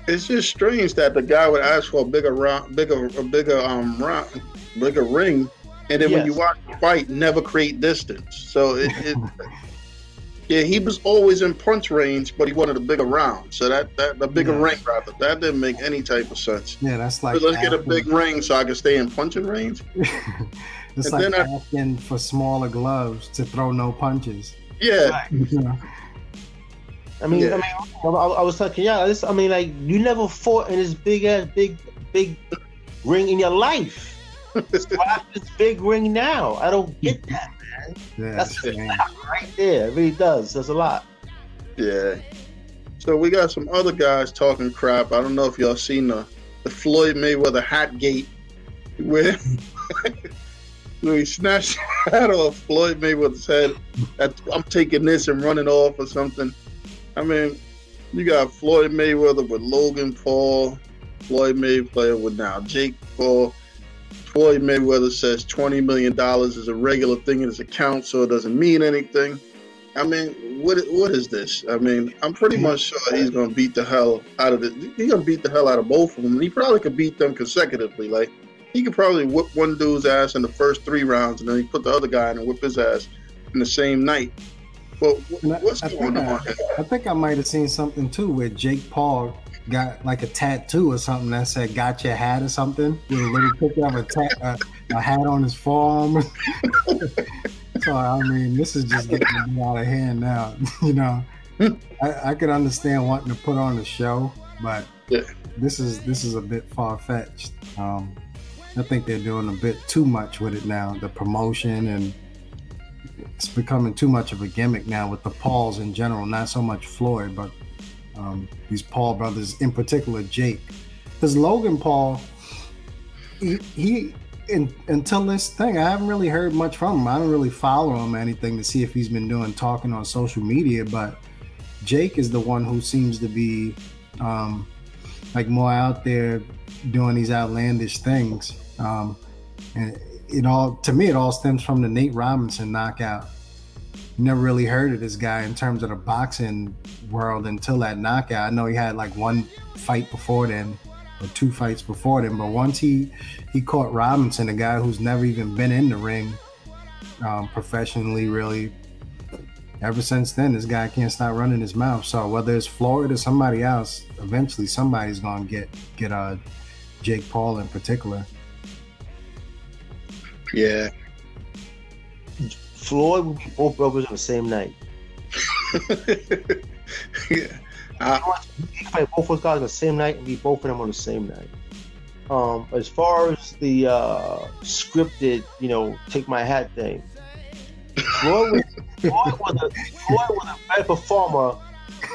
it's just strange that the guy would ask for a bigger round, bigger, a bigger um round, bigger ring, and then yes. when you watch the fight, never create distance. So it, it yeah, he was always in punch range, but he wanted a bigger round. So that that the bigger ring rather that didn't make any type of sense. Yeah, that's like so let's asking, get a big ring so I can stay in punching range. it's and like asking I, for smaller gloves to throw no punches. Yeah. I mean, yeah. I mean, I, I was talking, yeah. This, I mean, like you never fought in this big ass, big, big ring in your life. Why this big ring now? I don't get that, man. Yeah, That's a lot right there. It really does. That's a lot. Yeah. So we got some other guys talking crap. I don't know if y'all seen the the Floyd Mayweather hat gate where he snatched the hat off Floyd Mayweather's head. I'm taking this and running off or something. I mean, you got Floyd Mayweather with Logan Paul, Floyd Mayweather with now Jake Paul. Floyd Mayweather says $20 million is a regular thing in his account, so it doesn't mean anything. I mean, what what is this? I mean, I'm pretty mhm. much sure he's gonna beat the hell out of it. He's gonna beat the hell out of both of them. And he probably could beat them consecutively. Like he could probably whip one dude's ass in the first three rounds, and then he put the other guy in and whip his ass in the same night. Well, what's I, going I on? I, I think I might have seen something too where Jake Paul got like a tattoo or something that said "Got your hat" or something with a little picture of a, ta- a, a hat on his forearm. so I mean, this is just getting out of hand now. you know, I, I could understand wanting to put on a show, but yeah. this is this is a bit far fetched. Um, I think they're doing a bit too much with it now. The promotion and it's becoming too much of a gimmick now with the Pauls in general, not so much Floyd, but um, these Paul brothers, in particular Jake. Because Logan Paul, he, he in, until this thing, I haven't really heard much from him. I don't really follow him anything to see if he's been doing talking on social media, but Jake is the one who seems to be um, like more out there doing these outlandish things. Um, and it all to me it all stems from the Nate Robinson knockout. Never really heard of this guy in terms of the boxing world until that knockout. I know he had like one fight before then, or two fights before then, but once he he caught Robinson, a guy who's never even been in the ring um, professionally, really. Ever since then, this guy can't stop running his mouth. So whether it's Floyd or somebody else, eventually somebody's gonna get get uh, Jake Paul in particular. Yeah. Floyd would be both brothers on the same night. yeah. Uh, he fight both those guys on the same night and be both of them on the same night. Um, as far as the uh, scripted, you know, take my hat thing, Floyd was, Floyd was, a, Floyd was a better performer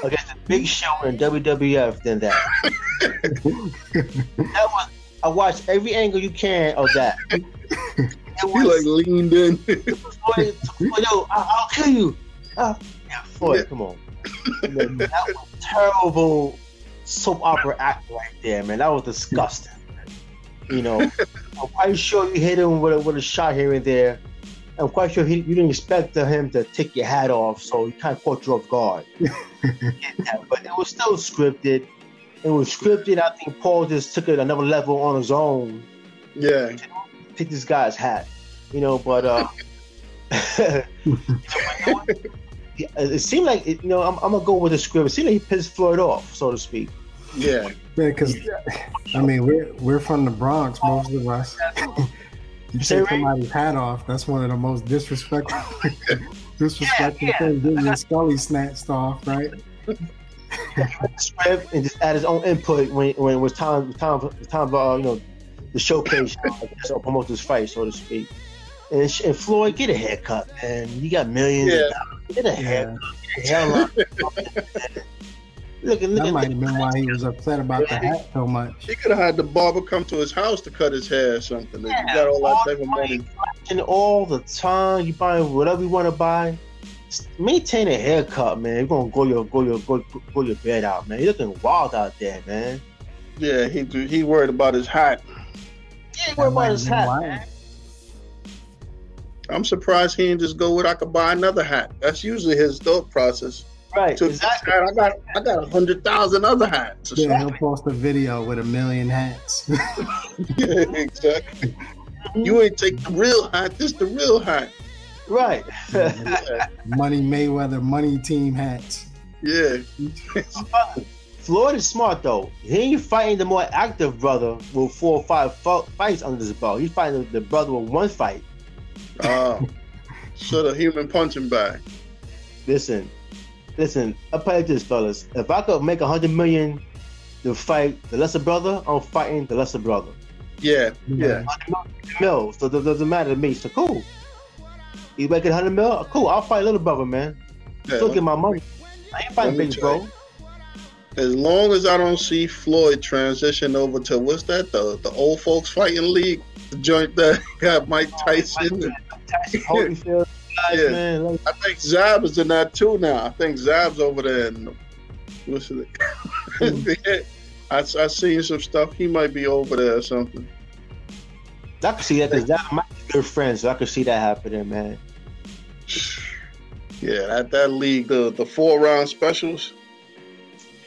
against a big show in WWF than that. that was I watched every angle you can of that. He like leaned in. Floyd, yo, I, will kill you. Uh, yeah, Floyd, yeah. come on. Man, that was terrible soap opera act right there, man. That was disgusting. You know, I'm quite sure you hit him with a, with a shot here and there. I'm quite sure he, you didn't expect him to take your hat off, so he kind of caught you off guard. but it was still scripted. It was scripted. I think Paul just took it another level on his own. Yeah take this guy's hat, you know. But uh, it seemed like it, you know I'm, I'm, gonna go with the script. It seemed like he pissed Floyd off, so to speak. Yeah, yeah, because I mean we're we're from the Bronx, most of us. you take somebody's hat off. That's one of the most disrespectful disrespectful yeah, yeah. things. Getting Scully snatched off, right? and just add his own input when when it was time time time for uh, you know the showcase or promote this fight, so to speak. And, and Floyd, get a haircut, man. You got millions. Yeah. Get a haircut. Get a hairline. look, look, That might have been why he was upset about the hat so much. He could have had the barber come to his house to cut his hair or something. If you got all that type of money. And all the time, you buy whatever you want to buy. Maintain a haircut, man. You're gonna go your go your go, go your bed out, man. You're looking wild out there, man. Yeah, he he worried about his hat. Yeah, what about his hat? Man? I'm surprised he didn't just go with I could buy another hat. That's usually his thought process. Right. To exactly. I got I got a hundred thousand other hats. Yeah, he'll post a video with a million hats. yeah, exactly. You ain't take the real hat. This the real hat. Right. Money Mayweather, money team hats. yeah. Floyd is smart though. He ain't fighting the more active brother with four or five fights under his belt. He's fighting the brother with one fight. Uh, sort of human punching bag. Listen, listen. I play this, fellas. If I could make a hundred million to fight the lesser brother, I'm fighting the lesser brother. Yeah, yeah. Mil, so it doesn't matter to me. So cool. You make it hundred mil, cool. I'll fight little brother, man. yeah. Still get my money. I ain't fighting big bro. As long as I don't see Floyd transition over to what's that the the old folks fighting league, the joint that got oh, Mike Tyson. and- Holyfield, guys, Yeah. man. Like, I think Zab is in that too now. I think Zab's over there. In, what's it? Hmm. I I seen some stuff. He might be over there or something. I can see that because that might be good friends. So I can see that happening, man. Yeah, that that league, the the four round specials.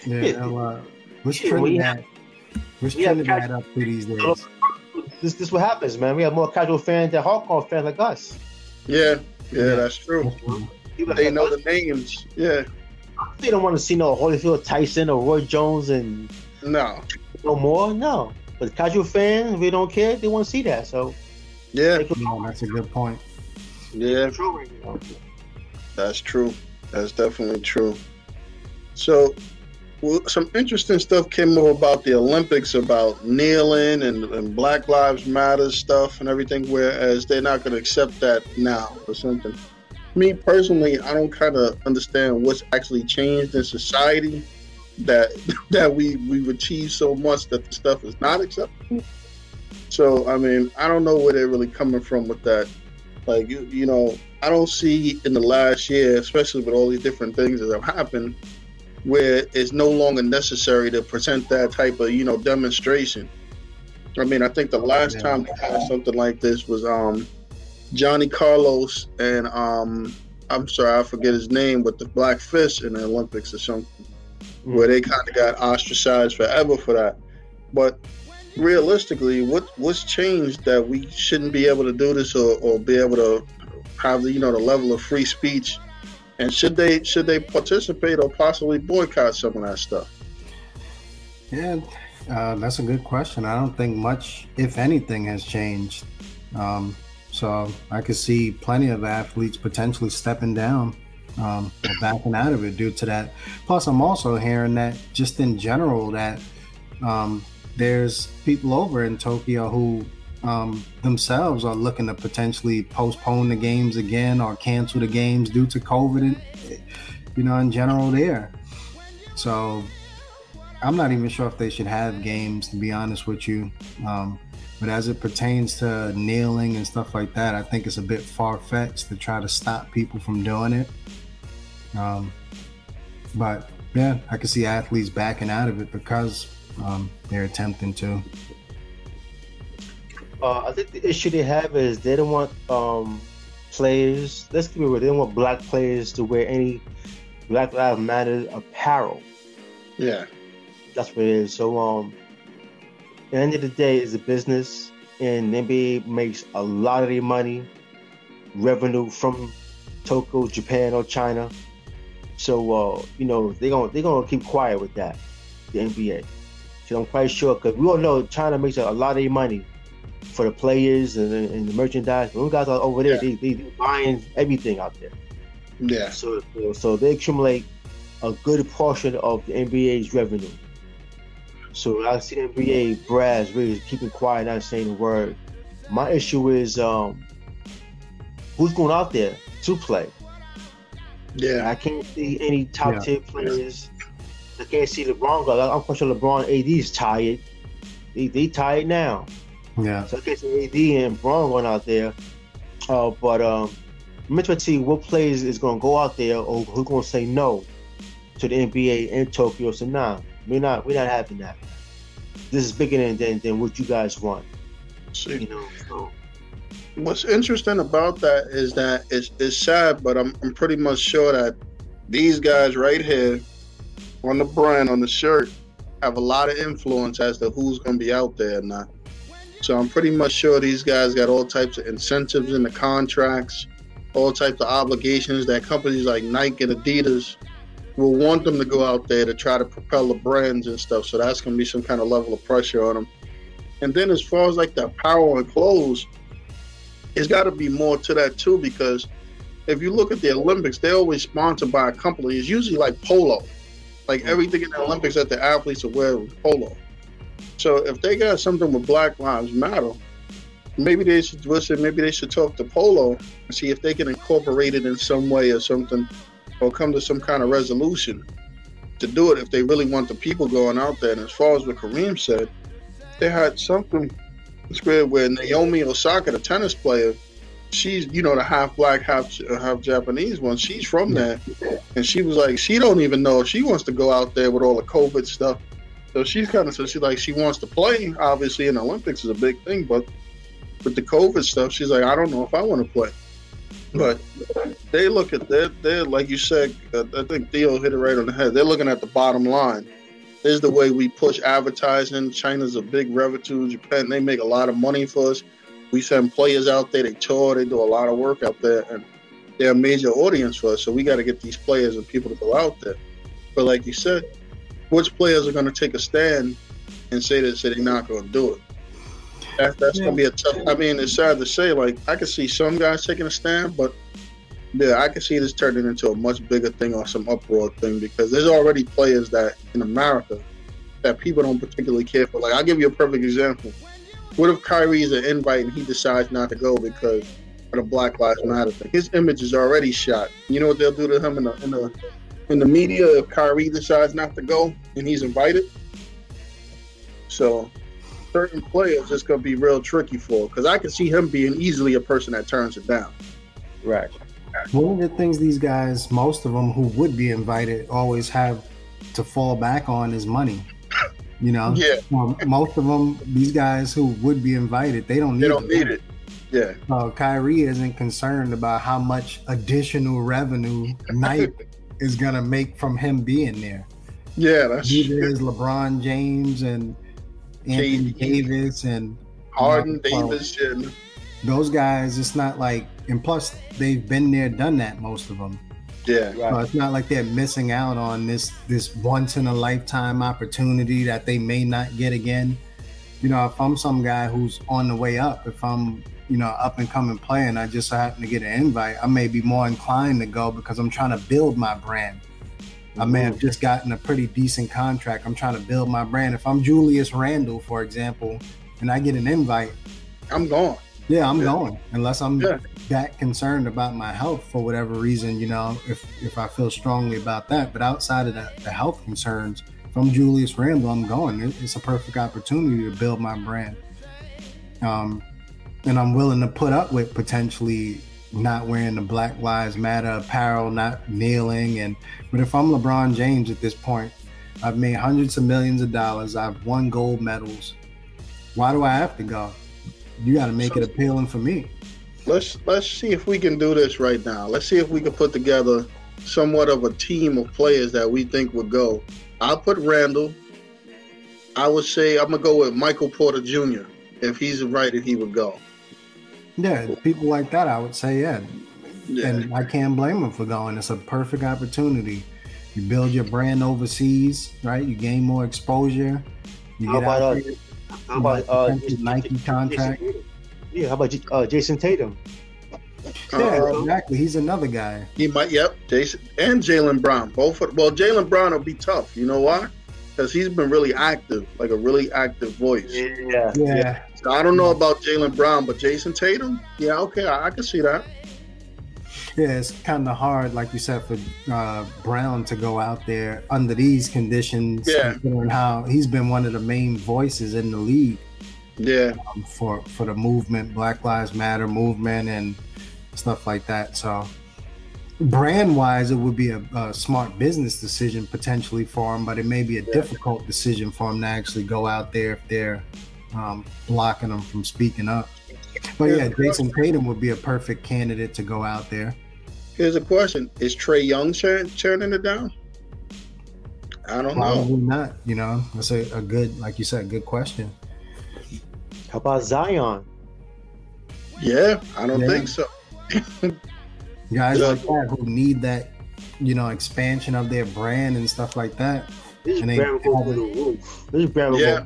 Yeah, Yeah. they'll, uh, what's Yeah, we Trinidad? What's we have Trinidad up to these days? This this what happens, man. We have more casual fans than hardcore fans like us. Yeah, yeah, Yeah. that's true. People They like know us, the names. Yeah, They don't want to see no Holyfield, Tyson, or Roy Jones and no, no more. No, but casual fans, we don't care. They want to see that. So yeah, No, that's a good point. yeah. true. That's true. That's definitely true. So, well, some interesting stuff came up about the Olympics about kneeling and, and Black Lives Matter stuff and everything, whereas they're not going to accept that now or something. Me personally, I don't kind of understand what's actually changed in society that that we we've achieved so much that the stuff is not acceptable. So, I mean, I don't know where they're really coming from with that. Like, you, you know, I don't see in the last year, especially with all these different things that have happened, where it's no longer necessary to present that type of, you know, demonstration. I mean, I think the last Yeah. time they had something like this was um, Johnny Carlos and um, I'm sorry, I forget his name, but the Black Fist in the Olympics or something, where they kind of got ostracized forever for that. But realistically, what what's changed that we shouldn't be able to do this or, or be able to have the you know the level of free speech? And should they should they participate or possibly boycott some of that stuff? Yeah, uh, that's a good question. I don't think much, if anything, has changed. Um, so I could see plenty of athletes potentially stepping down um, or backing out of it due to that. Plus, I'm also hearing that just in general that um, there's people over in Tokyo who um, themselves are looking to potentially postpone the games again or cancel the games due to COVID. And, you know, in general, there. So I'm not even sure if they should have games, to be honest with you. Um, but as it pertains to kneeling and stuff like that, I think it's a bit far fetched to try to stop people from doing it. Um, but yeah, I can see athletes backing out of it because um, they're attempting to. Uh, I think the issue they have is they don't want um, players. Let's keep it real. They don't want black players to wear any Black Lives Matter apparel. Yeah, That's what it is. So, um, at the end of the day, it's a business, and NBA makes a lot of their money, revenue from Tokyo, Japan, or China. So, uh, you know, they're gonna they're gonna keep quiet with that, the NBA. So I'm quite sure because we all know China makes a lot of their money for the players and, and the merchandise. Those guys are over there, Yeah. they, they they buying everything out there. yeah, So, so they accumulate a good portion of the NBA's revenue. So I see the NBA brass really keeping quiet, not saying a word. My issue is um, who's going out there to play? Yeah, I can't see any top Yeah. tier players. I can't see LeBron. I'm quite sure LeBron AD is tired. They, they tired now. Yeah. So I can't AD and Bron going out there. Uh, but um, I'm interested to see what players is going to go out there or who's going to say no to the NBA in Tokyo. So nah, we're not we're not having that. This is bigger than than, than what you guys want. see. You know. So, What's interesting about that is that it's, it's sad, but I'm, I'm pretty much sure that these guys right here on the brand, on the shirt, have a lot of influence as to who's going to be out there or not. So I'm pretty much sure these guys got all types of incentives in the contracts, all types of obligations that companies like Nike and Adidas will want them to go out there to try to propel the brands and stuff. So that's going to be some kind of level of pressure on them. And then as far as like the power and clothes, it's got to be more to that too because if you look at the Olympics, they're always sponsored by a company. It's usually like polo. Like everything in the Olympics that the athletes are wearing polo. So if they got something with Black Lives Matter, maybe they should listen. Maybe they should talk to Polo and see if they can incorporate it in some way or something, or come to some kind of resolution to do it if they really want the people going out there. And as far as what Kareem said, they had something square where Naomi Osaka, the tennis player, she's you know the half black, half half Japanese one. She's from there, and she was like, she don't even know if she wants to go out there with all the COVID stuff. So she's kind of so she's like she wants to play. Obviously, in Olympics is a big thing, but with the COVID stuff, she's like, I don't know if I want to play. But they look at they're, they're like you said. Uh, I think Theo hit it right on the head. They're looking at the bottom line. This is the way we push advertising. China's a big revenue. Japan, they make a lot of money for us. We send players out there. They tour. They do a lot of work out there, and they're a major audience for us. So we got to get these players and people to go out there. But like you said, which players are going to take a stand and say that they're not going to do it? That, that's going to be a tough. I mean, it's sad to say. Like I can see some guys taking a stand, but yeah, I can see this turning into a much bigger thing or some uproar thing because there's already players that in America that people don't particularly care for. Like I'll give you a perfect example. What if Kyrie's an invite and he decides not to go because of the Black Lives Matter thing? His image is already shot. You know what they'll do to him in the in the in the media if Kyrie decides not to go and he's invited. So certain players it's gonna be real tricky for because I can see him being easily a person that turns it down. right. One of the things these guys, most of them who would be invited, always have to fall back on is money. You know, Yeah, Well, most of them, these guys who would be invited, they don't need. they don't the need it. Yeah, Uh, Kyrie isn't concerned about how much additional revenue Nike is gonna make from him being there. yeah, that's Neither is LeBron James and Anthony KD. Davis and Harden, Well, Davis, and those guys. It's not like, and plus they've been there, done that. Most of them. yeah, Right. So it's not like they're missing out on this this once in a lifetime opportunity that they may not get again. You know, if I'm some guy who's on the way up, if I'm you know up and coming player, and I just happen to get an invite, I may be more inclined to go because I'm trying to build my brand. I may have just gotten a pretty decent contract. I'm trying to build my brand. If I'm Julius Randle, for example, and I get an invite, I'm going. yeah, I'm Yeah. going unless I'm Yeah. that concerned about my health for whatever reason. You know, if if I feel strongly about that, but outside of the, the health concerns, if I'm Julius Randle, I'm going. It, it's a perfect opportunity to build my brand. Um, and I'm willing to put up with potentially not wearing the Black Lives Matter apparel, not kneeling, and but if I'm LeBron James at this point, I've made hundreds of millions of dollars. I've won gold medals. Why do I have to go? You got to make it appealing for me. Let's let's see if we can do this right now. Let's see if we can put together somewhat of a team of players that we think would go. I'll put Randle. I would say I'm gonna go with Michael Porter Jr. If he's invited, he would go. Yeah, people like that, I would say, yeah. Yeah, And I can't blame them for going. It's a perfect opportunity. You build your brand overseas, right? You gain more exposure. You How get about out uh, there, how about uh, potential Nike contract. Jayson, yeah, how about uh, Jayson Tatum? Yeah, Uh, exactly. He's another guy. he might. Yep, Jayson and Jaylen Brown. Both. Are, well, Jaylen Brown will be tough. You know why? Because he's been really active, like a really active voice. Yeah, Yeah. So I don't know about Jaylen Brown, but Jayson Tatum, yeah, okay, I, I can see that. Yeah, it's kind of hard, like you said, for uh, Brown to go out there under these conditions. Yeah. considering how he's been one of the main voices in the league Yeah, um, for for the movement, Black Lives Matter movement, and stuff like that. So, brand wise, it would be a, a smart business decision potentially for him, but it may be a difficult decision for him to actually go out there if they're um, blocking them from speaking up. But yeah, Jayson Tatum would be a perfect candidate to go out there. here's a question: Is Trae Young turn, turning it down? I don't know. Probably not. You know, that's a, a good, like you said, good question. How about Zion? Yeah, I don't Yeah. think so. Guys Yeah. like that who need that, you know, expansion of their brand and stuff like that. This And they brand will go through the roof. This brand will Yeah. go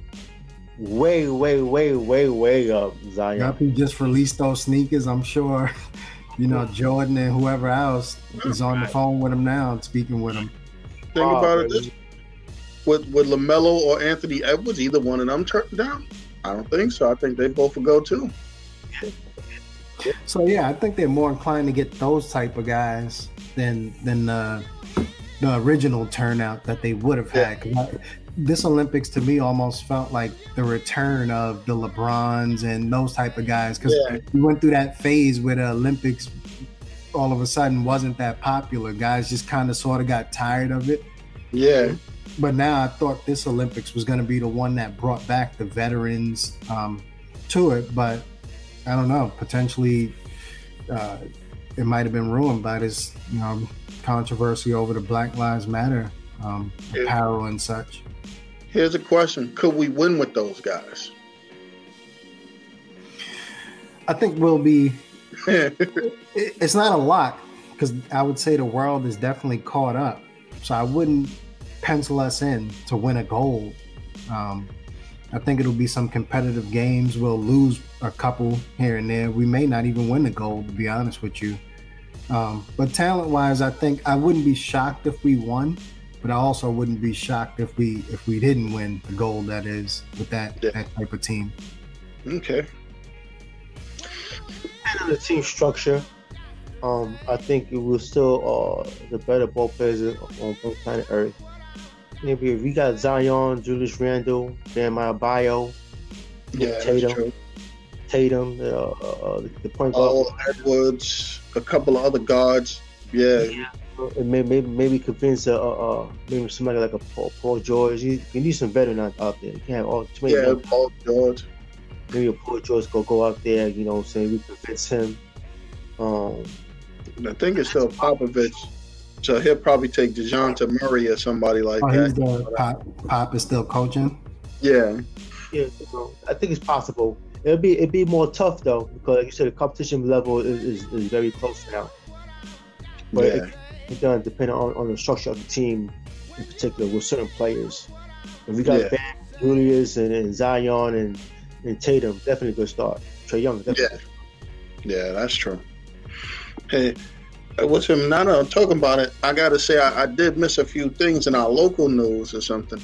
way, way, way, way, way up, Zion. Yup, he just released those sneakers. I'm sure, you know, Jordan and whoever else is on the phone with him now, and speaking with him. Think Oh, about it baby. this: would would Lamelo or Anthony Edwards, either one of them, turn down? I don't think so. I think they both will go too. So yeah, I think they're more inclined to get those type of guys than than the the original turnout that they would have had. 'Cause I- this Olympics to me almost felt like the return of the LeBrons and those type of guys because Yeah. we went through that phase where the Olympics all of a sudden wasn't that popular. Guys just kind of sort of got tired of it. Yeah, But now I thought this Olympics was going to be the one that brought back the veterans um, to it. But I don't know. Potentially, uh, it might have been ruined by this, you know, controversy over the Black Lives Matter um, apparel and such. here's a question: Could we win with those guys? I think we'll be. it- It's not a lot because I would say the world is definitely caught up. So I wouldn't pencil us in to win a gold. Um, I think it'll be some competitive games. We'll lose a couple here and there. We may not even win the gold, to be honest with you. Um, but talent wise, I think I wouldn't be shocked if we won, but I also wouldn't be shocked if we if we didn't win the gold. That is with that Yeah. that type of team. okay. And on the team structure, um, I think it was still uh, the better ball players on, on planet Earth. Maybe if we got Zion, Julius Randle, Bam Adebayo, Yeah, Tatum. Tatum, uh, uh, the point guard. Oh, Edwards, a couple of other guards. Yeah, And maybe, maybe maybe convince uh, uh, uh, maybe somebody like a Paul, Paul George. You, you need some veterans out, out there. You can't have all too many. yeah, young- Paul George. Maybe a Paul George go go out there. You know, what I'm saying we convince him. Um, I think it's still Popovich. So he'll probably take DeJounte Murray or somebody like Oh, that. the pop. Pop is still coaching. Yeah, yeah, you know, I think it's possible. It'll be it'd be more tough though because like you said, the competition level is, is, is very close now. But yeah, it, it does depend on, on the structure of the team in particular with certain players. If we got Yeah. Bam, Julius and, and Zion and, and Tatum, definitely a good start. Trae Young, definitely. yeah, yeah. That's true. Hey, what's him? Now that I'm talking about it, I gotta say I, I did miss a few things in our local news or something.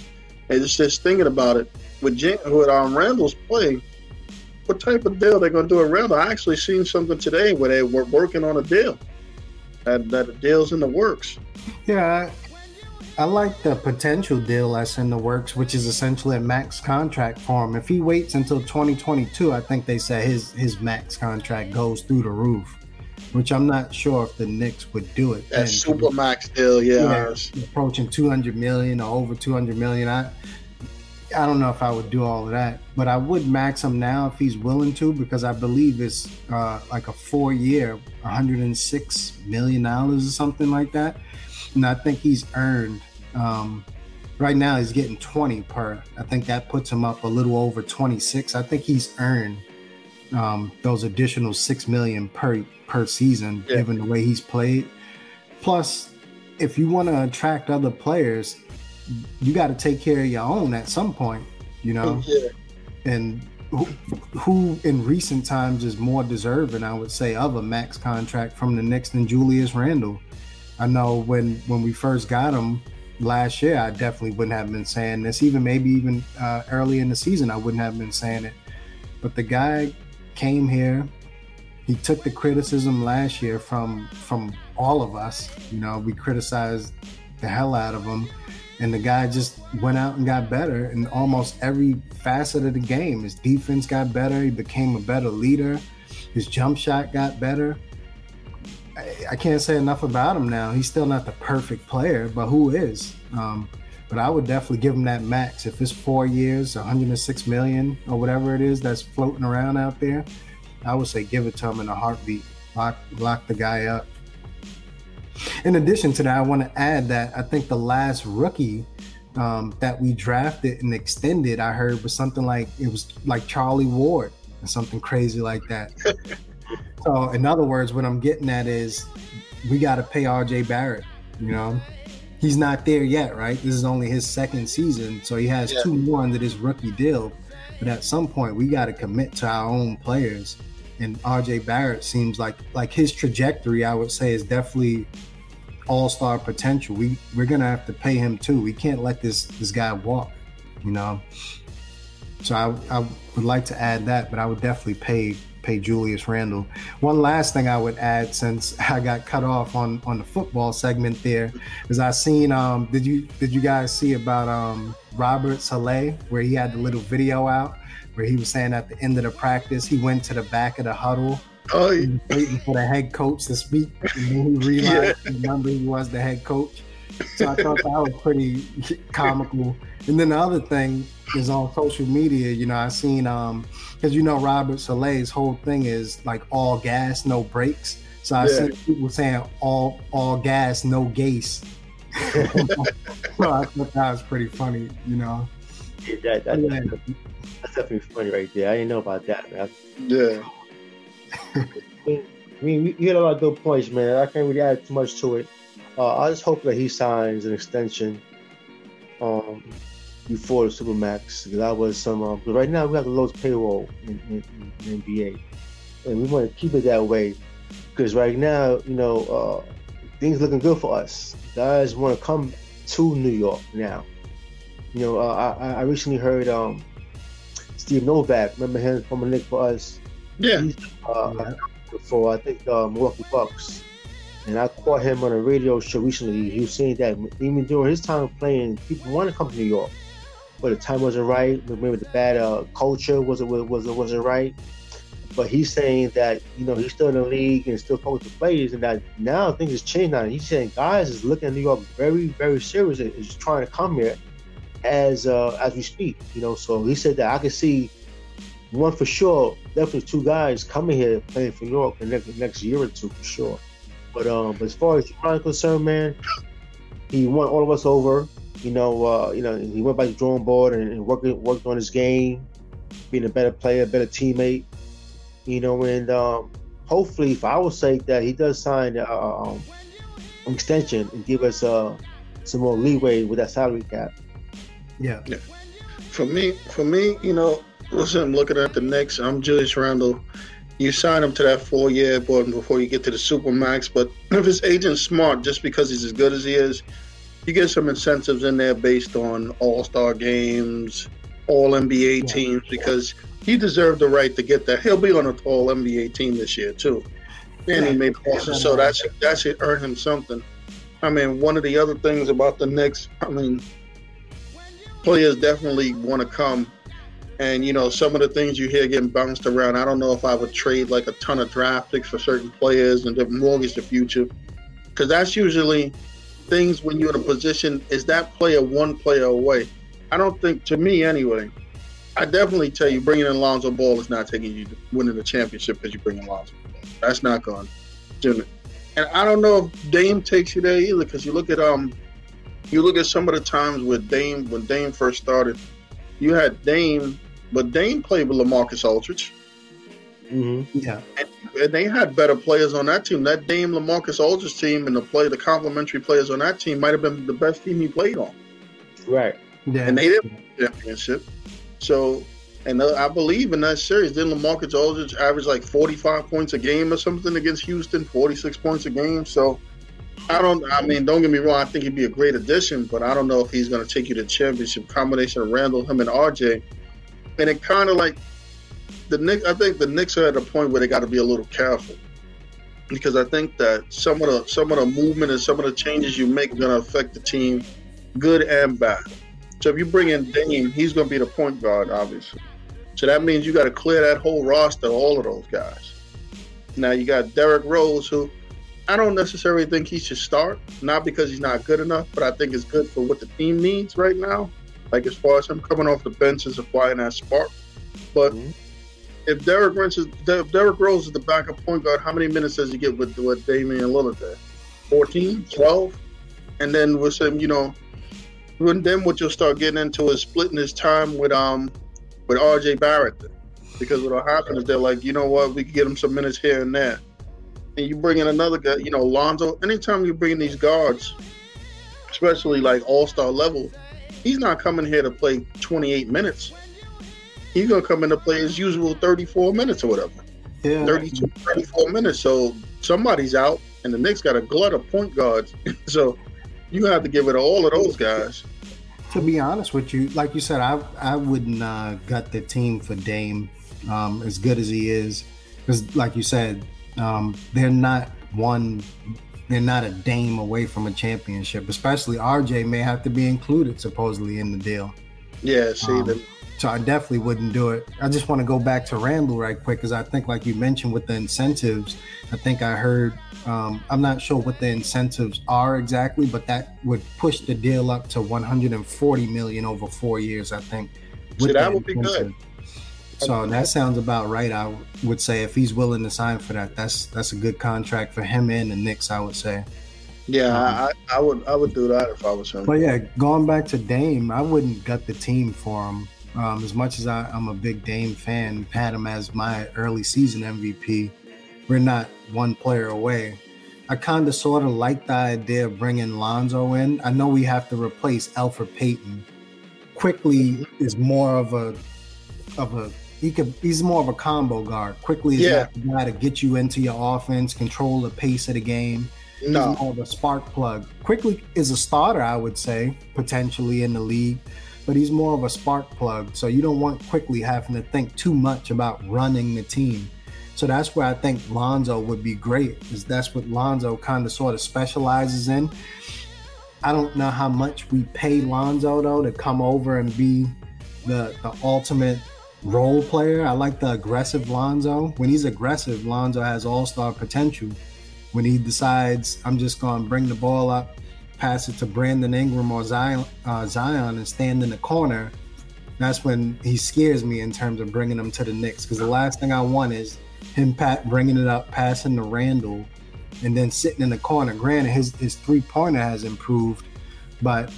And it's just thinking about it with Jan- with um, Randle's play. What type of deal they're gonna do with Randle? I actually seen something today where they were working on a deal. That that deal's in the works. Yeah, I, I like the potential deal that's in the works, which is essentially a max contract for him. If he waits until 2022, I think they say his his max contract goes through the roof. Which I'm not sure if the Knicks would do it. That super max deal, yeah. Yeah, approaching 200 million or over 200 million. I I don't know if I would do all of that, but I would max him now if he's willing to, because I believe it's uh, like a four year, 106 million dollars or something like that, and I think he's earned. Um, right now, he's getting 20 per. I think that puts him up a little over 26. I think he's earned um, those additional six million per per season, Yeah. given the way he's played. Plus, if you want to attract other players, you got to take care of your own at some point, you know. Yeah. And who, in recent times is more deserving, I would say, of a max contract from the Knicks than Julius Randle. I know when when we first got him last year, I definitely wouldn't have been saying this. Even maybe even uh, early in the season, I wouldn't have been saying it. But the guy came here. he took the criticism last year from from all of us. You know, we criticized the hell out of him, and the guy just went out and got better in almost every facet of the game. His defense got better. He became a better leader. His jump shot got better. I, I can't say enough about him now. He's still not the perfect player, but who is? Um, but I would definitely give him that max. If it's four years, 106 million or whatever it is that's floating around out there, I would say give it to him in a heartbeat. Lock, lock the guy up. In addition to that, I want to add that I think the last rookie um, that we drafted and extended, I heard was something like it was like Charlie Ward or something crazy like that. so, in other words, what I'm getting at is we got to pay RJ Barrett. You know, he's not there yet, right? This is only his second season, so he has yeah. two more under this rookie deal. But at some point, we got to commit to our own players and RJ Barrett seems like like his trajectory, I would say, is definitely all star potential. We we're gonna have to pay him too. We can't let this this guy walk, you know. So I, I would like to add that, but I would definitely pay pay Julius Randle. One last thing I would add, since I got cut off on on the football segment, there is I seen um did you did you guys see about um Robert Saleh where he had the little video out where he was saying at the end of the practice he went to the back of the huddle oh, yeah. waiting for the head coach to speak, and then he realized yeah. remember he was the head coach. So I thought that was pretty comical. And then the other thing is on social media. You know, I seen um because you know Robert Saleh's whole thing is like all gas, no brakes. So I yeah. seen people saying all all gas, no gas. so I thought that was pretty funny. You know. Yeah, that, yeah. That's definitely funny right there. I didn't know about that, man. Yeah. I mean, you hit a lot of good points, man. I can't really add too much to it. Uh, I just hope that he signs an extension um, before the Supermax. Because that was some. Um, but right now, we have the lowest payroll in, in, in, NBA, and we want to keep it that way. Because right now, you know, uh, things looking good for us. Guys want to come to New York now. You know, uh, I, I recently heard um, Steve Novak. Remember him from a Knick for us? Yeah. He's, uh, yeah. For I think uh, Milwaukee Bucks, and I caught him on a radio show recently. He was saying that even during his time playing, people wanted to come to New York, but the time wasn't right. Maybe the bad uh, culture wasn't was wasn't right. But he's saying that you know he's still in the league and still talking to players, and that now things have changed. Now he's saying guys is looking at New York very very serious and is trying to come here as uh, as we speak. You know, so he said that I could see one for sure, definitely two guys coming here playing for New York the next next year or two for sure. But um, as far as John concerned, man, he won all of us over. You know, uh, you know, he went by the drawing board and, and worked worked on his game, being a better player, better teammate. You know, and um, hopefully, for our sake, that he does sign uh, um, an extension and give us uh, some more leeway with that salary cap. Yeah. yeah. For me, for me, you know, listen, I'm looking at the Knicks. I'm Julius Randle. You sign him to that four year button before you get to the super max. But if his agent's smart, just because he's as good as he is, you get some incentives in there based on All Star games, All NBA teams, because he deserved the right to get that. He'll be on an All NBA team this year too, and he made passes, so that should that should earn him something. I mean, one of the other things about the Knicks, I mean, players definitely want to come. And you know, some of the things you hear getting bounced around. I don't know if I would trade like a ton of draft picks for certain players and mortgage the future, because that's usually things when you're in a position. Is that player one player away? I don't think, to me anyway. I definitely tell you, bringing in Lonzo Ball is not taking you to winning the championship because you bring in Lonzo. Ball. That's not going. It. And I don't know if Dame takes you there either, because you look at um you look at some of the times with Dame when Dame first started, you had Dame, but Dame played with LaMarcus Aldridge. Mm-hmm. Yeah, and, and, they had better players on that team. That Dame LaMarcus Aldridge team and the play, the complementary players on that team might have been the best team he played on. Right. Yeah. And they didn't win the championship. So, and I believe in that series, then LaMarcus Aldridge averaged like 45 points a game or something against Houston, 46 points a game. So I don't. I mean, don't get me wrong. I think he'd be a great addition, but I don't know if he's going to take you to championship. Combination of Randle, him, and RJ, and it kind of like the Knicks. I think the Knicks are at a point where they got to be a little careful because I think that some of the some of the movement and some of the changes you make are going to affect the team, good and bad. So if you bring in Dame, he's going to be the point guard, obviously. So that means you got to clear that whole roster, all of those guys. Now you got Derrick Rose, who I don't necessarily think he should start, not because he's not good enough, but I think it's good for what the team needs right now. Like as far as him coming off the bench and supplying that spark. But mm-hmm. if Derrick Rose is if Derrick Rose is the backup point guard, how many minutes does he get with with Damian Lillard there? 14, 12? And then with him, you know, then what you'll start getting into is splitting his time with um with RJ Barrett. Because what'll happen is they're like, you know what, we can get him some minutes here and there. And you bring in another guy, you know, Lonzo. Anytime you bring these guards, especially like all star level, he's not coming here to play 28 minutes. He's gonna come in to play his usual 34 minutes or whatever. Yeah. 32, 34 minutes. So somebody's out, and the Knicks got a glut of point guards. so you have to give it to all of those guys. To be honest with you, like you said, I I wouldn't uh, gut the team for Dame um, as good as he is, because like you said, um, they're not one they're not a Dame away from a championship. Especially RJ may have to be included supposedly in the deal. Yeah, see um, So I definitely wouldn't do it. I just want to go back to Randle right quick because I think, like you mentioned, with the incentives, I think I heard. Um, I'm not sure what the incentives are exactly, but that would push the deal up to 140 million over four years. I think. See, that would be good. So that sounds about right. I would say if he's willing to sign for that, that's that's a good contract for him and the Knicks. I would say. Yeah, um, I, I, would I would do that if I was him. But yeah, going back to Dame, I wouldn't gut the team for him. Um, as much as I, am a big Dame fan, had him as my early season MVP. We're not one player away. I kind of sort of like the idea of bringing Lonzo in. I know we have to replace Elfrid Payton. Quickley mm-hmm. is more of a of a he could he's more of a combo guard. Quickley is yeah. that guy to get you into your offense, control the pace of the game. No. He's more of a spark plug. Quickley is a starter, I would say, potentially in the league, but he's more of a spark plug. So you don't want Quickley having to think too much about running the team. So that's where I think Lonzo would be great, is that's what Lonzo kind of sort of specializes in. I don't know how much we pay Lonzo though to come over and be the the ultimate role player. I like the aggressive Lonzo. When he's aggressive, Lonzo has all star potential. When he decides, I'm just going to bring the ball up, pass it to Brandon Ingram or Zion, uh, Zion and stand in the corner, that's when he scares me in terms of bringing him to the Knicks. Because the last thing I want is him pat, bringing it up, passing to Randle, and then sitting in the corner. Granted, his, his three pointer has improved, but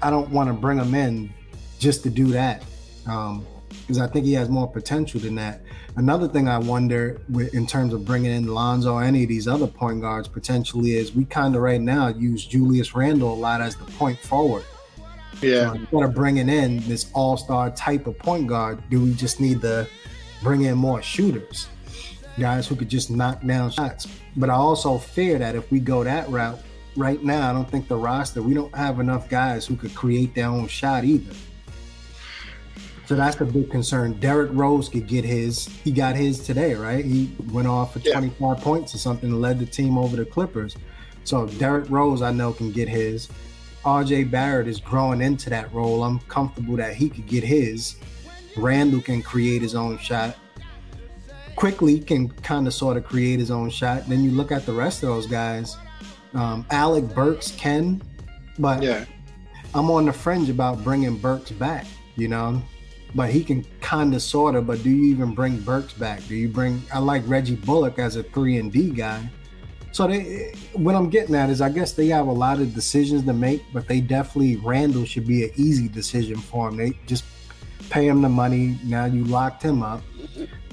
I don't want to bring him in just to do that. Um, because I think he has more potential than that. Another thing I wonder in terms of bringing in Lonzo or any of these other point guards potentially is we kind of right now use Julius Randle a lot as the point forward. Yeah. So instead of bringing in this all star type of point guard, do we just need to bring in more shooters? Guys who could just knock down shots. But I also fear that if we go that route, right now, I don't think the roster, we don't have enough guys who could create their own shot either. So that's a big concern. Derrick Rose could get his. He got his today, right? He went off for yeah. 25 points or something and led the team over the Clippers. So Derrick Rose, I know, can get his. RJ Barrett is growing into that role. I'm comfortable that he could get his. Randle can create his own shot. Quickley can kind of sort of create his own shot. Then you look at the rest of those guys. Um, Alec Burks can, but yeah. I'm on the fringe about bringing Burks back. You know, but he can kind of sort of. But do you even bring Burks back? Do you bring? I like Reggie Bullock as a three and D guy. So they, what I'm getting at is, I guess they have a lot of decisions to make, but they definitely Randle should be an easy decision for him. They just pay him the money. Now you locked him up.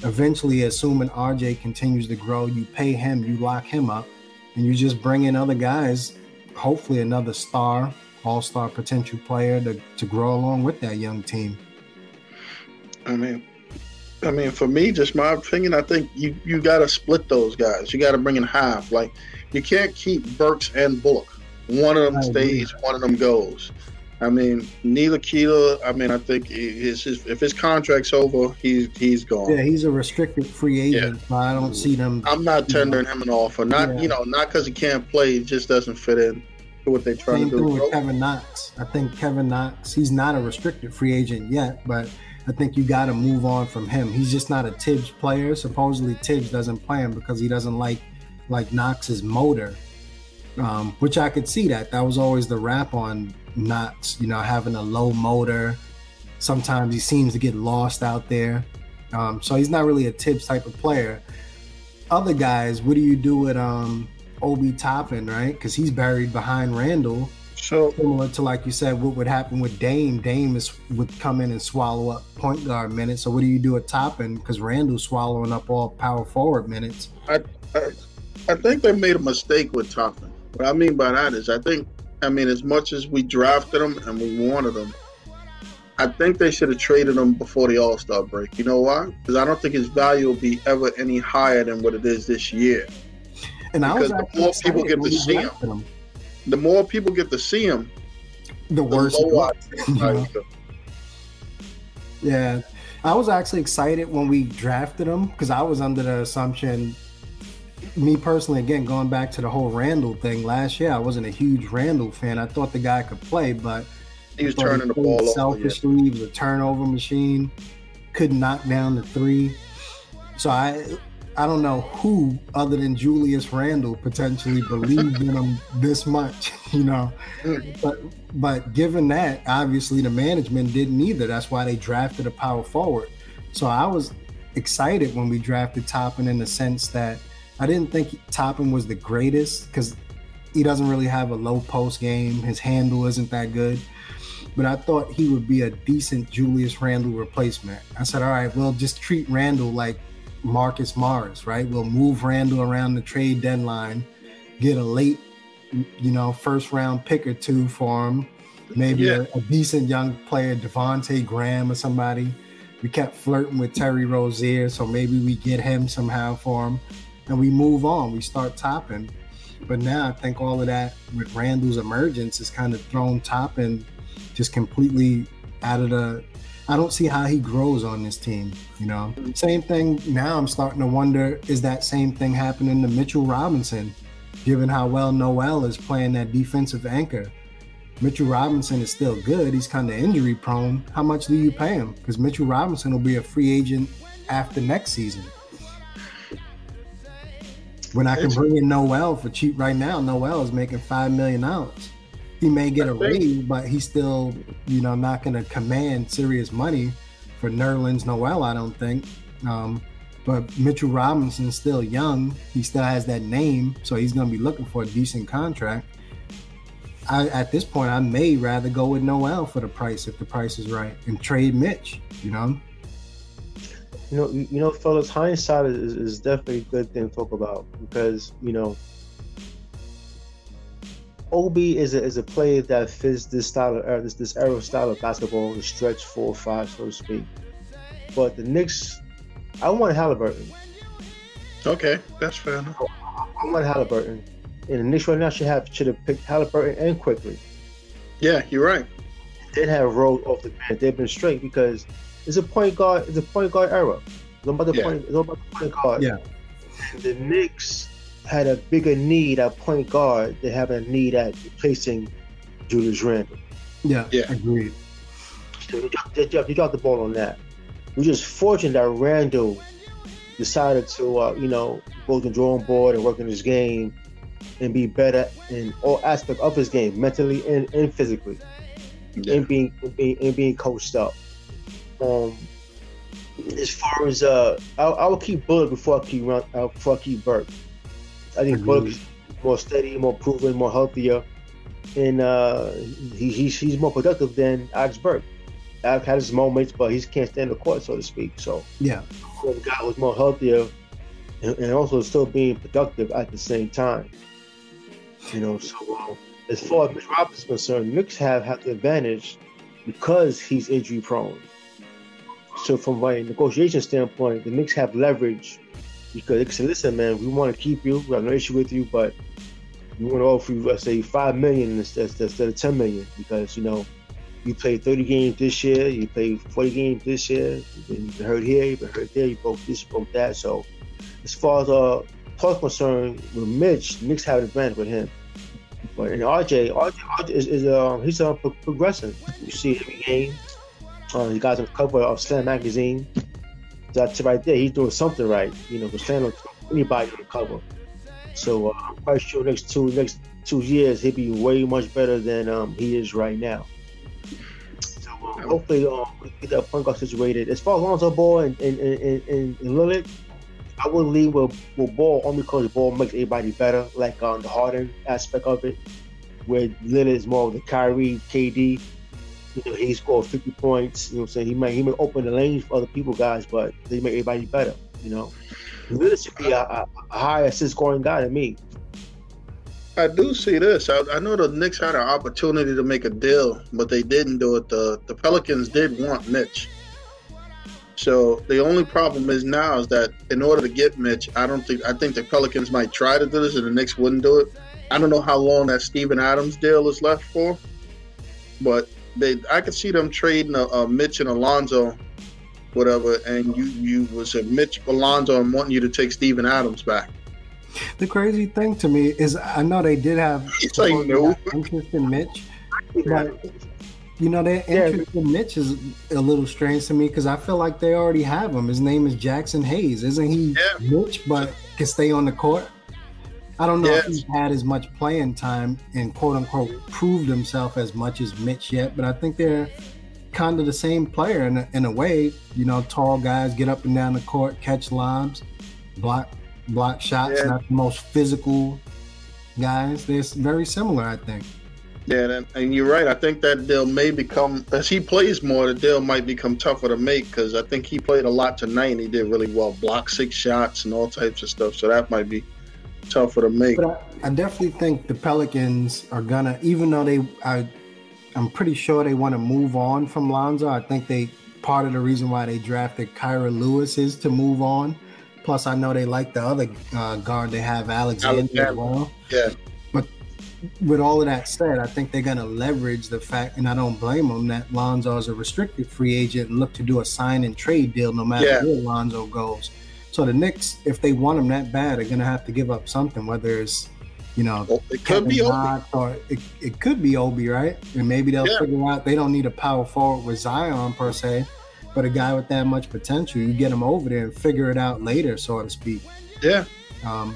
Eventually, assuming RJ continues to grow, you pay him, you lock him up, and you just bring in other guys. Hopefully, another star, all-star potential player to to grow along with that young team. I mean, I mean, for me, just my opinion, I think you you got to split those guys. You got to bring in half. Like, you can't keep Burks and Bullock. One of them stays, one of them goes. I mean, Ntilikina. I mean, I think his, his, if his contract's over, he's he's gone. Yeah, he's a restricted free agent. Yeah. I don't see them. I'm not tendering him an offer. Not yeah. you know, not because he can't play. He just doesn't fit in to what they're trying Same to do. With Kevin Knox. I think Kevin Knox. He's not a restricted free agent yet, but I think you got to move on from him. He's just not a Thibs player. Supposedly Thibs doesn't play him because he doesn't like like Knox's motor, um, which I could see that. That was always the rap on not, you know, having a low motor. Sometimes he seems to get lost out there. Um, so he's not really a Thibs type of player. Other guys, what do you do with um, Obi Toppin, right? Because he's buried behind Randle. So similar to like you said, what would happen with Dame? Dame is would come in and swallow up point guard minutes. So what do you do with Toppin? Because Randle's swallowing up all power forward minutes. I, I, I think they made a mistake with Toppin. What I mean by that is I think I mean, as much as we drafted him and we wanted him, I think they should have traded him before the All Star break. You know why? Because I don't think his value will be ever any higher than what it is this year. And because the more people get to see him, him, the more people get to see him, the, the worse. yeah, I was actually excited when we drafted him because I was under the assumption me personally, again, going back to the whole Randle thing last year, I wasn't a huge Randle fan. I thought the guy could play, but he was turning the ball selfishly. Over, yeah. He was a turnover machine. Couldn't knock down the three. So I, I don't know who other than Julius Randle potentially believed in him this much, you know. Mm. But but given that, obviously the management didn't either. That's why they drafted a power forward. So I was excited when we drafted Toppin in the sense that I didn't think Toppin was the greatest because he doesn't really have a low post game. His handle isn't that good. But I thought he would be a decent Julius Randle replacement. I said, all right, we'll just treat Randle like Marcus Morris, right? We'll move Randle around the trade deadline, get a late, you know, first round pick or two for him, maybe yeah. a, a, decent young player, Devonte Graham or somebody. We kept flirting with Terry Rozier, so maybe we get him somehow for him and we move on. We start Toppin. But now I think all of that with Randle's emergence is kind of thrown Toppin just completely out of the. I don't see how he grows on this team. You know, same thing. Now I'm starting to wonder: is that same thing happening to Mitchell Robinson, given how well Noel is playing that defensive anchor? Mitchell Robinson is still good. He's kind of injury prone. How much do you pay him? Because Mitchell Robinson will be a free agent after next season. When I can bring in Noel for cheap right now, Noel is making five million dollars. He may get a raise, but he's still, you know, not going to command serious money for Nerlens Noel. I don't think. Um, but Mitchell Robinson's still young. He still has that name, so he's going to be looking for a decent contract. I, at this point, I may rather go with Noel for the price if the price is right and trade Mitch. You know. You know, you know, fellas, hindsight is, is definitely a good thing to talk about because you know, Obi is a, is a player that fits this style of uh, this this era style of basketball, the stretch four or five, so to speak. But the Knicks, I want Halliburton. Okay, that's fair enough. I want Halliburton, and the Knicks right now should have should have picked Halliburton and Quickley. Yeah, you're right. They have rolled off the bench. They've been straight because it's a point guard. It's a point guard era. It's about the yeah. point. It's about the point guard. Yeah. The Knicks had a bigger need at point guard. They have a need at replacing Julius Randle. Yeah. Yeah. Agreed. So you dropped, you, dropped, the ball on that. We're just fortunate that Randle decided to, uh, you know, go to the drawing board and work on his game and be better in all aspects of his game, mentally and, and physically, yeah. and being and being, and being coached up. Um, as far as uh, I, I will keep Bullock before I keep run, uh, before I keep Burke. I think is more steady, more proven, more healthier, and uh, he, he's he's more productive than Alex Burke. Alex had his moments, but he can't stand the court, so to speak. So yeah, the guy was more healthier, and, and, also still being productive at the same time. You know, so uh, as far as Mitch is concerned, Knicks have had the advantage because he's injury prone. So from a negotiation standpoint, the Knicks have leverage because they can say, "Listen, man, we want to keep you. We have no issue with you, but we want to offer you, let's say, five million instead, instead of ten million because you know you played 30 games this year, you played 40 games this year, you've been hurt here, you've been hurt there, you broke this, you broke that. So, as far as uh, plus concerned with Mitch, Knicks have an advantage with him. But in RJ, RJ, RJ is, is uh, he's uh, progressing. You see every game. Uh, he got the cover of Slam magazine. That's right there. He's doing something right. You know, because don't anybody on the cover. So uh, I'm quite sure next two next two years he'll be way much better than um, he is right now. So uh, hopefully um, we get that point guard situated. As far as Lonzo Ball and and, and, and, and Lillard, I would leave with, with Ball only because Ball makes everybody better, like on um, the Harden aspect of it, where Lillard is more of the Kyrie, KD. You know, he scored 50 points. You know what I'm saying? He may he might open the lanes for other people, guys, but they make everybody better. You know, Lillard should be a, a, a assist scoring guy than me. I do see this. I, I, know the Knicks had an opportunity to make a deal, but they didn't do it. The the Pelicans did want Mitch. So the only problem is now is that in order to get Mitch, I don't think I think the Pelicans might try to do this and the Knicks wouldn't do it. I don't know how long that Steven Adams deal is left for, but they I could see them trading a, a Mitch and Alonzo, whatever, and you you was a Mitch Alonzo and wanting you to take Steven Adams back. The crazy thing to me is I know they did have like, no. interest in Mitch, but you know, their interest yeah. in Mitch is a little strange to me because I feel like they already have him. His name is Jaxson Hayes, isn't he? Yeah. Mitch, but can stay on the court. I don't know yes. if he's had as much playing time and quote unquote proved himself as much as Mitch yet, but I think they're kind of the same player in a, in a way. You know, tall guys get up and down the court, catch lobs, block block shots. Yeah. Not the most physical guys. They're very similar, I think. Yeah, and, and, you're right. I think that deal may become as he plays more, the deal might become tougher to make because I think he played a lot tonight and he did really well, block six shots and all types of stuff. So that might be tougher to make. But I, I definitely think the Pelicans are gonna, even though they, I, I'm pretty sure they want to move on from Lonzo. I think they part of the reason why they drafted Kira Lewis is to move on. Plus, I know they like the other uh, guard they have, Alexander, Alexander. as well. Yeah But with all of that said, I think they're going to leverage the fact, and I don't blame them, that Lonzo is a restricted free agent and look to do a sign and trade deal no matter yeah. where Lonzo goes. So the Knicks, if they want him that bad, are going to have to give up something, whether it's, you know, well, it could be Obi. or it, it could be Obi, right? And maybe they'll yeah. figure out they don't need a power forward with Zion per se, but a guy with that much potential, you get him over there and figure it out later, so to speak. Yeah. Um,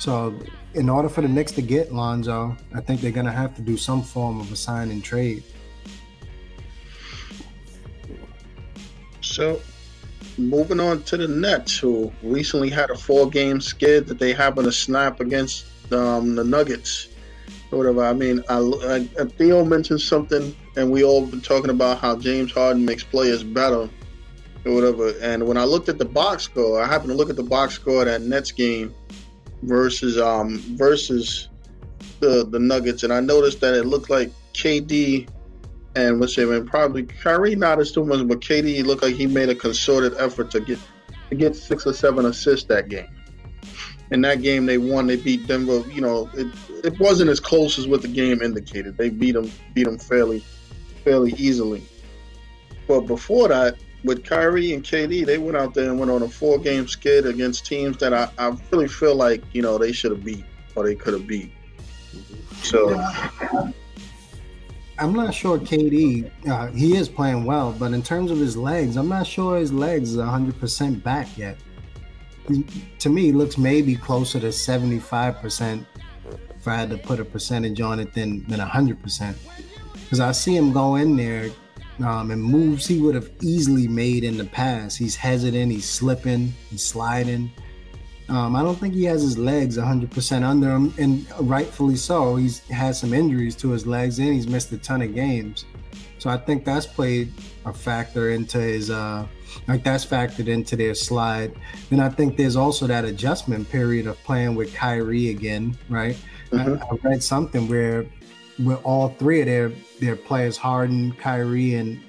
so in order for the Knicks to get Lonzo, I think they're gonna have to do some form of a sign and trade. So, moving on to the Nets, who recently had a four-game skid that they happened to snap against um, the Nuggets. Whatever. I mean, I, I, Theo mentioned something, and we all been talking about how James Harden makes players better, or whatever. And when I looked at the box score, I happened to look at the box score of that Nets game versus um versus the the Nuggets, and I noticed that it looked like KD and what's his name, probably Kyrie not as too much, but KD looked like he made a concerted effort to get to get six or seven assists that game. In that game, they won. They beat Denver. You know, it it wasn't as close as what the game indicated. They beat them beat them fairly fairly easily. But before that, with Kyrie and KD, they went out there and went on a four game skid against teams that I, I really feel like, you know, they should have beat or they could have beat. So I'm not sure KD, uh, he is playing well, but in terms of his legs, I'm not sure his legs are 100% back yet. He, to me, looks maybe closer to 75% if I had to put a percentage on it than, than 100%. Because I see him go in there um, and moves he would have easily made in the past. He's hesitant, he's slipping, he's sliding. Um, I don't think he has his legs 100% under him, and rightfully so. He's had some injuries to his legs, and he's missed a ton of games. So I think that's played a factor into his, uh, like that's factored into their slide. And I think there's also that adjustment period of playing with Kyrie again, right? Mm-hmm. I, I read something where with all three of their their players, Harden, Kyrie, and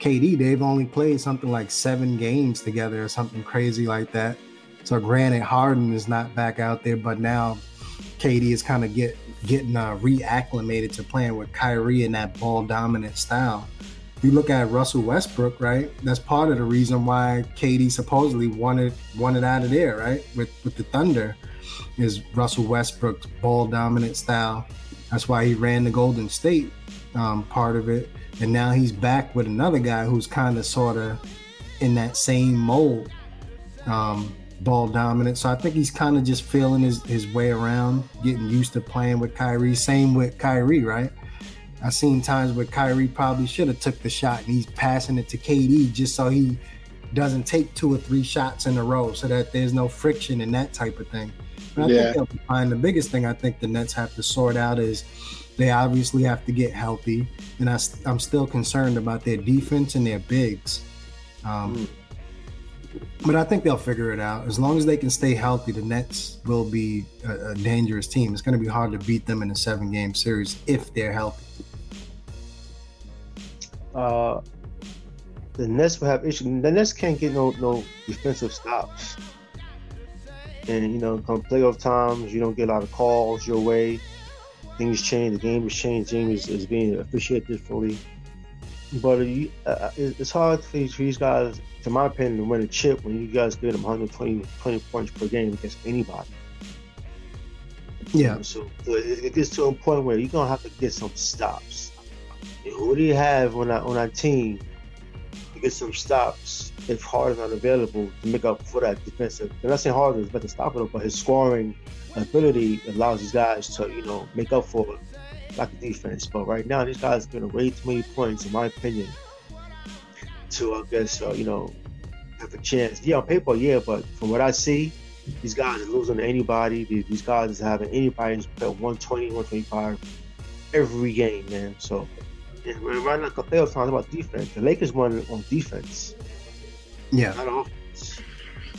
KD, they've only played something like seven games together or something crazy like that. So granted, Harden is not back out there, but now KD is kind of get getting uh, reacclimated to playing with Kyrie in that ball dominant style. you look at Russell Westbrook, right? That's part of the reason why KD supposedly wanted wanted out of there, right? With with the Thunder, is Russell Westbrook's ball dominant style. That's why he ran the Golden State um, part of it, and now he's back with another guy who's kind of sort of in that same mold, um, ball dominant. So I think he's kind of just feeling his his way around, getting used to playing with Kyrie. Same with Kyrie, right? I've seen times where Kyrie probably should have took the shot and he's passing it to KD just so he doesn't take two or three shots in a row so that there's no friction and that type of thing. But I yeah. think they'll find the biggest thing I think the Nets have to sort out is they obviously have to get healthy. And I, am still concerned about their defense and their bigs. Um, mm. But I think they'll figure it out. As long as they can stay healthy, the Nets will be a, a dangerous team. It's going to be hard to beat them in a seven game series if they're healthy uh, the Nets will have issues. The Nets can't get no no defensive stops. And you know, come playoff times, you don't get a lot of calls your way. Things change. The game is changed. The game is, is being appreciated differently. But uh, uh it's hard for these guys, to my opinion, to win a chip when you guys get them 120 20 points per game against anybody. Yeah. So, it, it gets to a point where you're gonna have to get some stops. Who do you have on that on that team to get some stops if Harden's not available to make up for that defensive? I'm not saying Harden's better stop it, but his scoring ability allows these guys to you know make up for lack of defense. But right now, these guys are getting way too many points, in my opinion, to I guess uh, you know have a chance. Yeah, on paper, yeah, but from what I see, these guys are losing to anybody. These guys are having anybody who's 120, 125 every game, man. So yeah, we're running like a playoff talking about defense. The Lakers won on defense. Yeah. Not offense.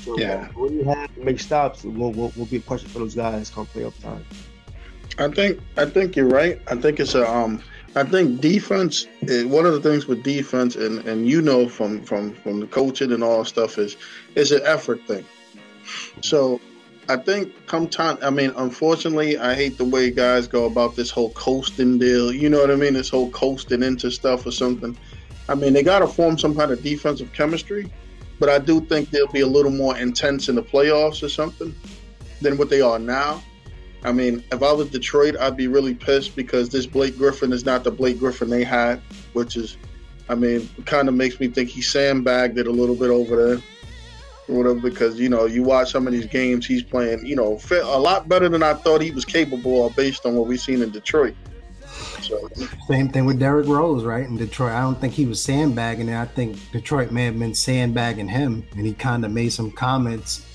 So yeah. when you have to make stops, will will will be a question for those guys come playoff time. I think I think you're right. I think it's a um I think defense is, one of the things with defense and, and you know from, from, from the coaching and all stuff is is an effort thing. So I think come time. I mean, unfortunately, I hate the way guys go about this whole coasting deal. You know what I mean? This whole coasting into stuff or something. I mean, they got to form some kind of defensive chemistry, but I do think they'll be a little more intense in the playoffs or something than what they are now. I mean, if I was Detroit, I'd be really pissed because this Blake Griffin is not the Blake Griffin they had, which is, I mean, kind of makes me think he sandbagged it a little bit over there or whatever because you know you watch some of these games he's playing you know a lot better than I thought he was capable of based on what we've seen in Detroit. So. Same thing with Derrick Rose, right? In Detroit, I don't think he was sandbagging it. I think Detroit may have been sandbagging him, and he kind of made some comments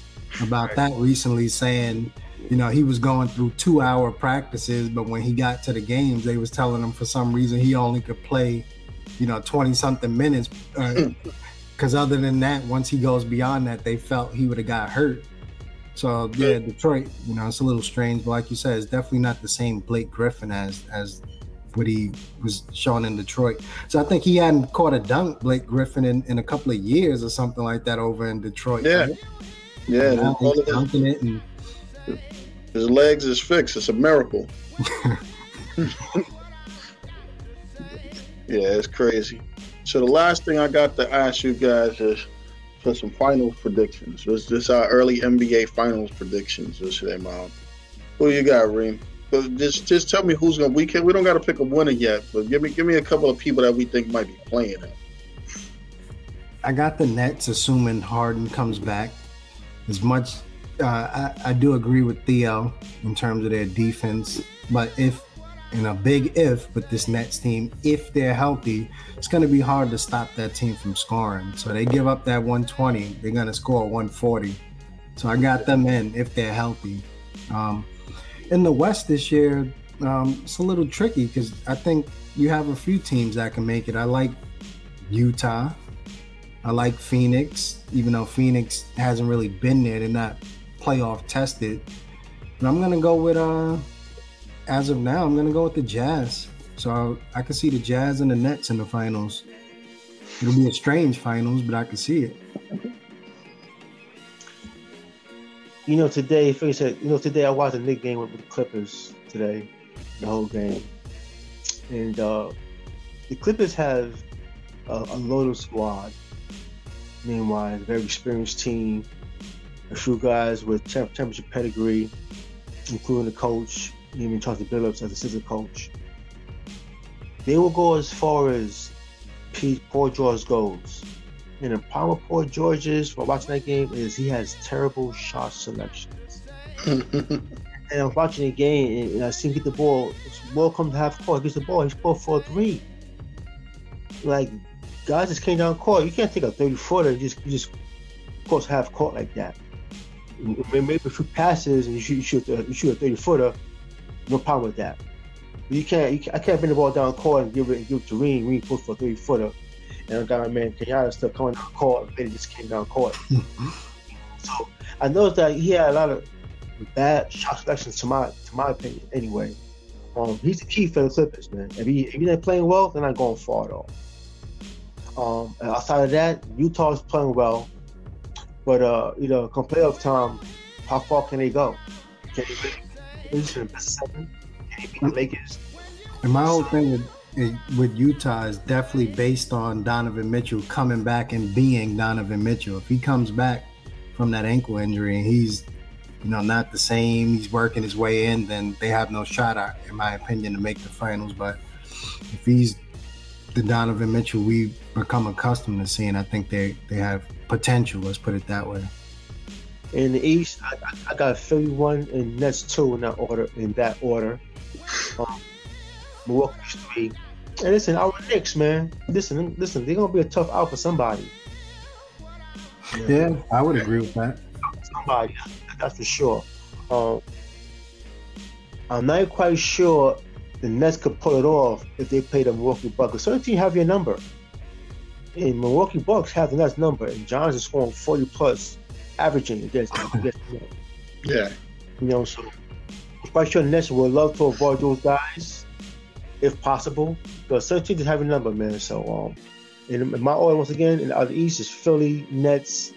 about that recently, saying, you know, he was going through two-hour practices, but when he got to the games, they was telling him for some reason he only could play, you know, twenty something minutes. Uh, because other than that, once he goes beyond that, they felt he would have got hurt. So yeah, Detroit, you know, it's a little strange, but like you said, it's definitely not the same Blake Griffin as as what he was showing in Detroit. So I think he hadn't caught a dunk, Blake Griffin, in, in a couple of years or something like that over in Detroit. Yeah, right? yeah, he's dunking it and his legs is fixed. It's a miracle. yeah, it's crazy. So the last thing I got to ask you guys is for some finals predictions. Was this our early NBA finals predictions this them out? Who you got, Reem? But just just tell me who's gonna we can we don't gotta pick a winner yet, but give me give me a couple of people that we think might be playing it. I got the Nets assuming Harden comes back. As much uh, I, I do agree with Theo in terms of their defense, but if and a big if with this Nets team, if they're healthy, it's going to be hard to stop that team from scoring. So they give up that 120, they're going to score 140. So I got them in if they're healthy. Um, in the West this year, um, it's a little tricky because I think you have a few teams that can make it. I like Utah. I like Phoenix, even though Phoenix hasn't really been there. They're not playoff tested. But I'm to go with. Uh, as of now, I'm gonna go with the Jazz. So I, I can see the Jazz and the Nets in the finals. It'll be a strange finals, but I can see it. You know, today, for said, you know, today I watched a Nick game with, with the Clippers today, the whole game, and uh, the Clippers have a, a loaded squad. Meanwhile, a very experienced team, a few guys with championship pedigree, including the coach, even Chauncey Billups as a assistant coach. They will go as far as Pete Paul George goes. And the problem with Paul George is, for watching that game, is he has terrible shot selections. and I'm watching the game, and I see him get the ball. Ball comes to half court, he gets the ball, he's scored for three. Like, guys just came down court. You can't take a 30 footer and just, you just cross half court like that. Maybe a few passes and you shoot, you shoot, a, you shoot a 30 footer, no problem with that. You can't, you can't, I can't bring the ball down court and give it, and give it to Reem. Reem puts for a 30 footer. And I got my man Kenyatta still coming down court, and they just came down court. so I noticed that he had a lot of bad shot selections to my to my opinion anyway. Um, he's the key for the Clippers, man. If he if he's not playing well, they're not going far at all. Um, outside of that, Utah's playing well, but uh, you know, come playoff time, how far can they go? Can they make best seven? Can they? And my whole thing with Utah is definitely based on Donovan Mitchell coming back and being Donovan Mitchell. If he comes back from that ankle injury and he's, you know, not the same, he's working his way in, then they have no shot, in my opinion, to make the finals. But if he's the Donovan Mitchell we become accustomed to seeing, I think they they have potential. Let's put it that way. In the East, I, I got Philly one and Nets two in that order. In that order, um, Milwaukee's three, and listen, our Knicks, man. Listen, listen, they're gonna be a tough out for somebody. Yeah, yeah I would agree with that. Somebody, that's for sure. Um, I'm not quite sure the Nets could pull it off if they play the Milwaukee Bucks. Certain teams have your number. And Milwaukee Bucks have the Nets number, and Johns is scoring 40 plus, averaging against them. yeah. You know, so I'm quite sure Nets would love to avoid those guys if possible. But certain teams have a number, man. So, um, and my order once again in the East is Philly, Nets,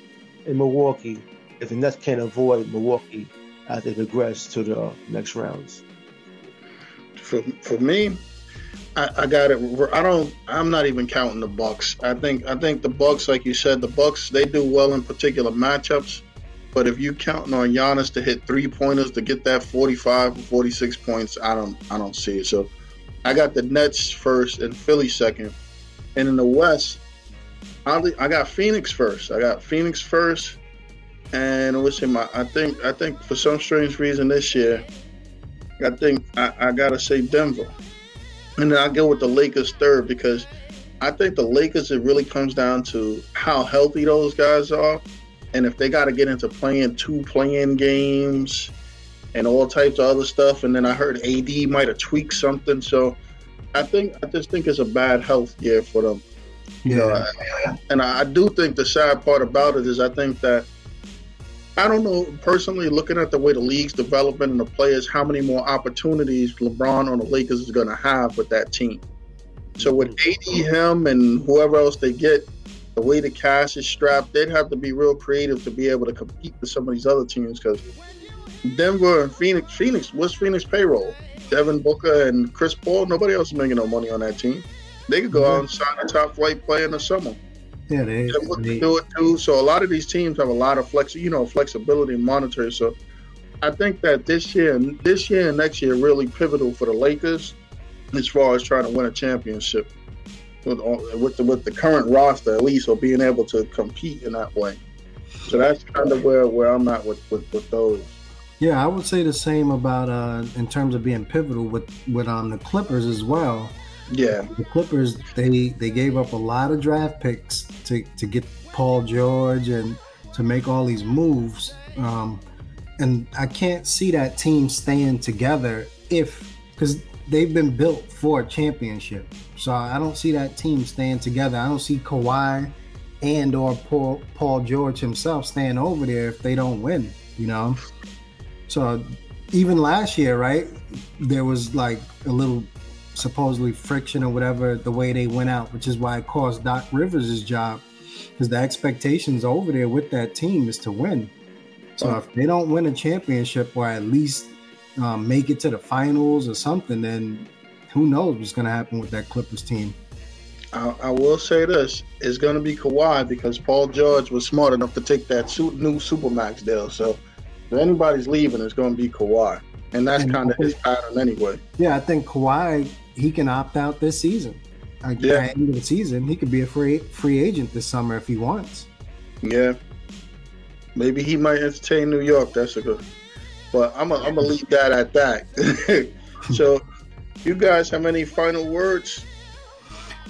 and Milwaukee. If the Nets can't avoid Milwaukee as they progress to the next rounds. For for me, I, I got it. I don't. I'm not even counting the Bucks. I think. I think the Bucks, like you said, the Bucks they do well in particular matchups. But if you counting on Giannis to hit three pointers to get that 45 or 46 points, I don't. I don't see it. So I got the Nets first and Philly second. And in the West, I got Phoenix first. I got Phoenix first. And listen, my I think I think for some strange reason this year, I think I, I gotta say Denver. And then I go with the Lakers third because I think the Lakers it really comes down to how healthy those guys are. And if they gotta get into playing two playing games and all types of other stuff. And then I heard AD might have tweaked something. So I think I just think it's a bad health year for them. You yeah. know, and I do think the sad part about it is I think that I don't know personally looking at the way the league's developing and the players, how many more opportunities LeBron on the Lakers is going to have with that team. So with mm-hmm. AD, him, and whoever else they get, the way the cash is strapped, they'd have to be real creative to be able to compete with some of these other teams because Denver and Phoenix. Phoenix, what's Phoenix payroll? Devin Booker and Chris Paul. Nobody else is making no money on that team. They could go mm-hmm. out and sign a top flight player in the summer. Yeah, they, they do it too. So a lot of these teams have a lot of flex, you know, flexibility and monetary. So I think that this year, this year and next year, really pivotal for the Lakers as far as trying to win a championship with with the, with the current roster at least, or being able to compete in that way. So that's kind of where, where I'm at with, with, with those. Yeah, I would say the same about uh, in terms of being pivotal with with um, the Clippers as well. Yeah, the Clippers they they gave up a lot of draft picks to to get Paul George and to make all these moves. Um, and I can't see that team staying together if because they've been built for a championship. So I don't see that team staying together. I don't see Kawhi and or Paul, Paul George himself staying over there if they don't win. You know. So even last year, right, there was like a little supposedly friction or whatever the way they went out, which is why it cost Doc Rivers' job because the expectations over there with that team is to win. So if they don't win a championship or at least um, make it to the finals or something, then who knows what's going to happen with that Clippers team. I, I will say this: it's going to be Kawhi because Paul George was smart enough to take that su- new supermax deal. So if anybody's leaving, it's going to be Kawhi, and that's kind of his pattern anyway. Yeah, I think Kawhi he can opt out this season. Like, yeah. At the end of the season, he could be a free free agent this summer if he wants. Yeah, maybe he might entertain New York. That's a good. But I'm gonna leave that at that. so, you guys have any final words?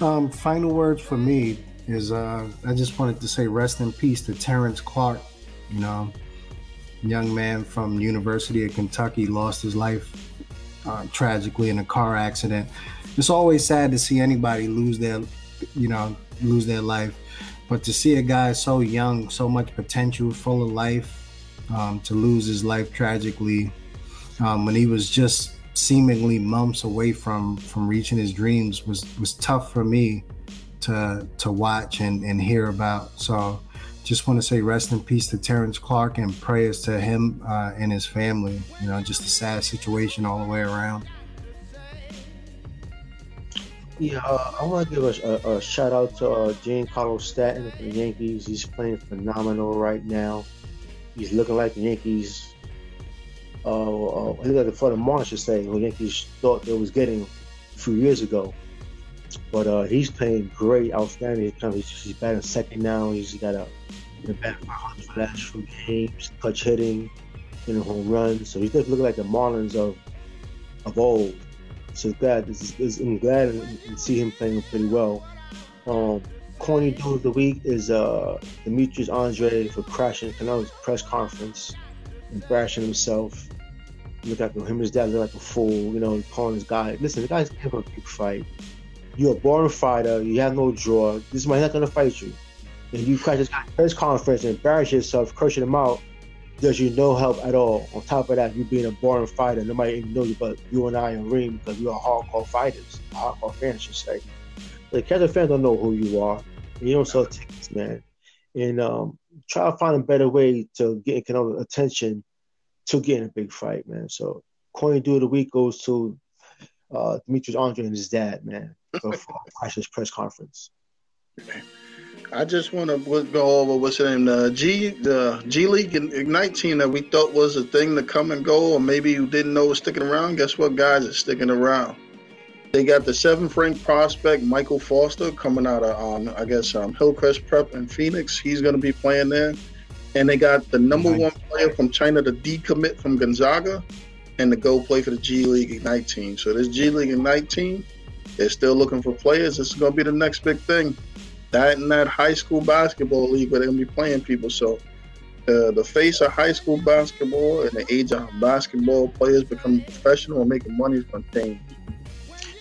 Um, final words for me is uh, I just wanted to say rest in peace to Terrence Clarke. You know, young man from University of Kentucky lost his life uh, tragically in a car accident. It's always sad to see anybody lose their, you know, lose their life, but to see a guy so young, so much potential, full of life, um, to lose his life tragically um, when he was just seemingly months away from from reaching his dreams was was tough for me to to watch and, and hear about. So just want to say rest in peace to Terrence Clarke and prayers to him uh, and his family. You know, just a sad situation all the way around. Yeah, uh, I want to give a, a, a, shout out to uh, Giancarlo Stanton for the Yankees. He's playing phenomenal right now. He's looking like the Yankees uh, uh, like the Marlins, should say, who the Yankees thought they was getting a few years ago. But uh, he's playing great, outstanding. He's, he's batting second now. He's got a been batting 500 for the last few games, clutch hitting, getting home runs. So he's definitely looking like the Marlins of of old. So glad is, I'm glad to see him playing pretty well. Um, corny dude of the week is uh, Demetrius Andrade for crashing Canelo's press conference and thrashing himself look like him and his dad look like a fool, you know, calling this guy. Listen, the guy's for a big fight. You're a born fighter. You have no draw. This man's not gonna fight you. And you crash this press conference and embarrass yourself, cursing him out. Does you no help at all. On top of that, you being a born fighter, nobody even knows you but you and I in ring because you are hardcore fighters, hardcore fans, should say. The casual fans don't know who you are. You don't sell tickets, man. And um, try to find a better way to get economic attention to get in a big fight, man. So coin dude of the week goes to uh, Demetrius Andrade and his dad, man, for, for press conference. I just want to go over what's the name, the G, the G League Ignite team that we thought was a thing to come and go, or maybe you didn't know was sticking around. Guess what, guys, It's sticking around. They got the seventh ranked prospect Michael Foster coming out of, um, I guess, um, Hillcrest Prep in Phoenix. He's going to be playing there and they got the number nice. one player from China to decommit from Gonzaga and to go play for the G League Ignite team. So this G League Ignite team, they're still looking for players. This is going to be the next big thing. That and that high school basketball league where they're going to be playing people. So uh, the face of high school basketball and the age of basketball players becoming professional and making money is to change.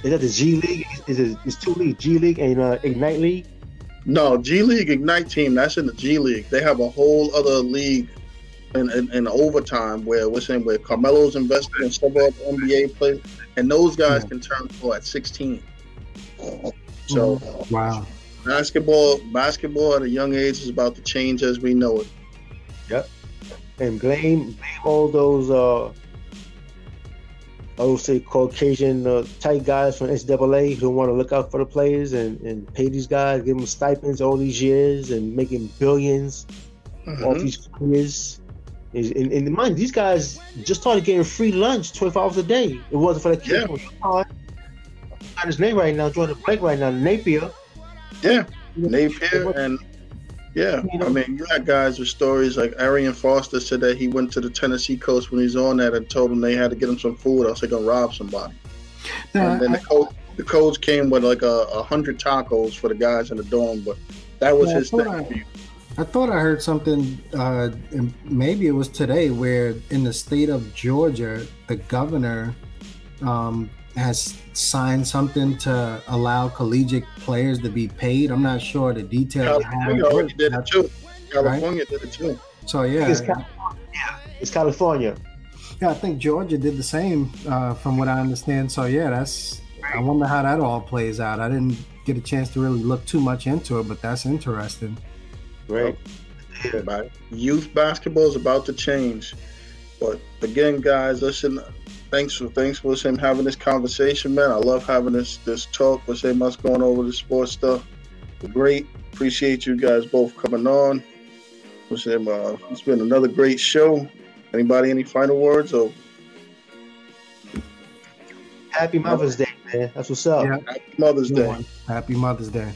Is that the G League? Is it? Is two league G League and uh, Ignite League? No, G League Ignite team. That's in the G League. They have a whole other league in, in, in overtime where we're saying where Carmelo's invested in several NBA players, and those guys can turn pro at 16. So wow, basketball basketball at a young age is about to change as we know it. Yep, and blame blame all those uh I would say Caucasian uh, tight guys from NCAA who want to look out for the players and, and pay these guys, give them stipends all these years and making 1000000000s mm-hmm. off these players. And, and, mind, these guys just started getting free lunch 12 hours a day. It wasn't for the kids. Yeah. Got his name right now, Jordan Blake right now, Napier. Yeah, Napier and yeah. I mean, you got guys with stories like Arian Foster said that he went to the Tennessee coast when he's on that and told them they had to get him some food, else they're gonna rob somebody. No, and then I, the coach, the coach came with like a, a, hundred tacos for the guys in the dorm, but that was yeah, his thing. I, I thought I heard something, uh, maybe it was today, where in the state of Georgia, the governor um, has signed something to allow collegiate players to be paid. I'm not sure the details. California already did it too. California right? did it too. So yeah, it's California. It's California. Yeah, I think Georgia did the same, uh, from what I understand. So yeah, that's. I wonder how that all plays out. I didn't get a chance to really look too much into it, but that's interesting. Great. Yeah. Youth basketball is about to change, but again, guys, listen thanks for thanks for him having this conversation, man. I love having this this talk with him us going over the sports stuff. Great. Appreciate you guys both coming on. With him, uh, it's been another great show. Anybody any final words or Happy Mother's Day, man. That's what's up. Happy Mother's Day. Happy Mother's Day.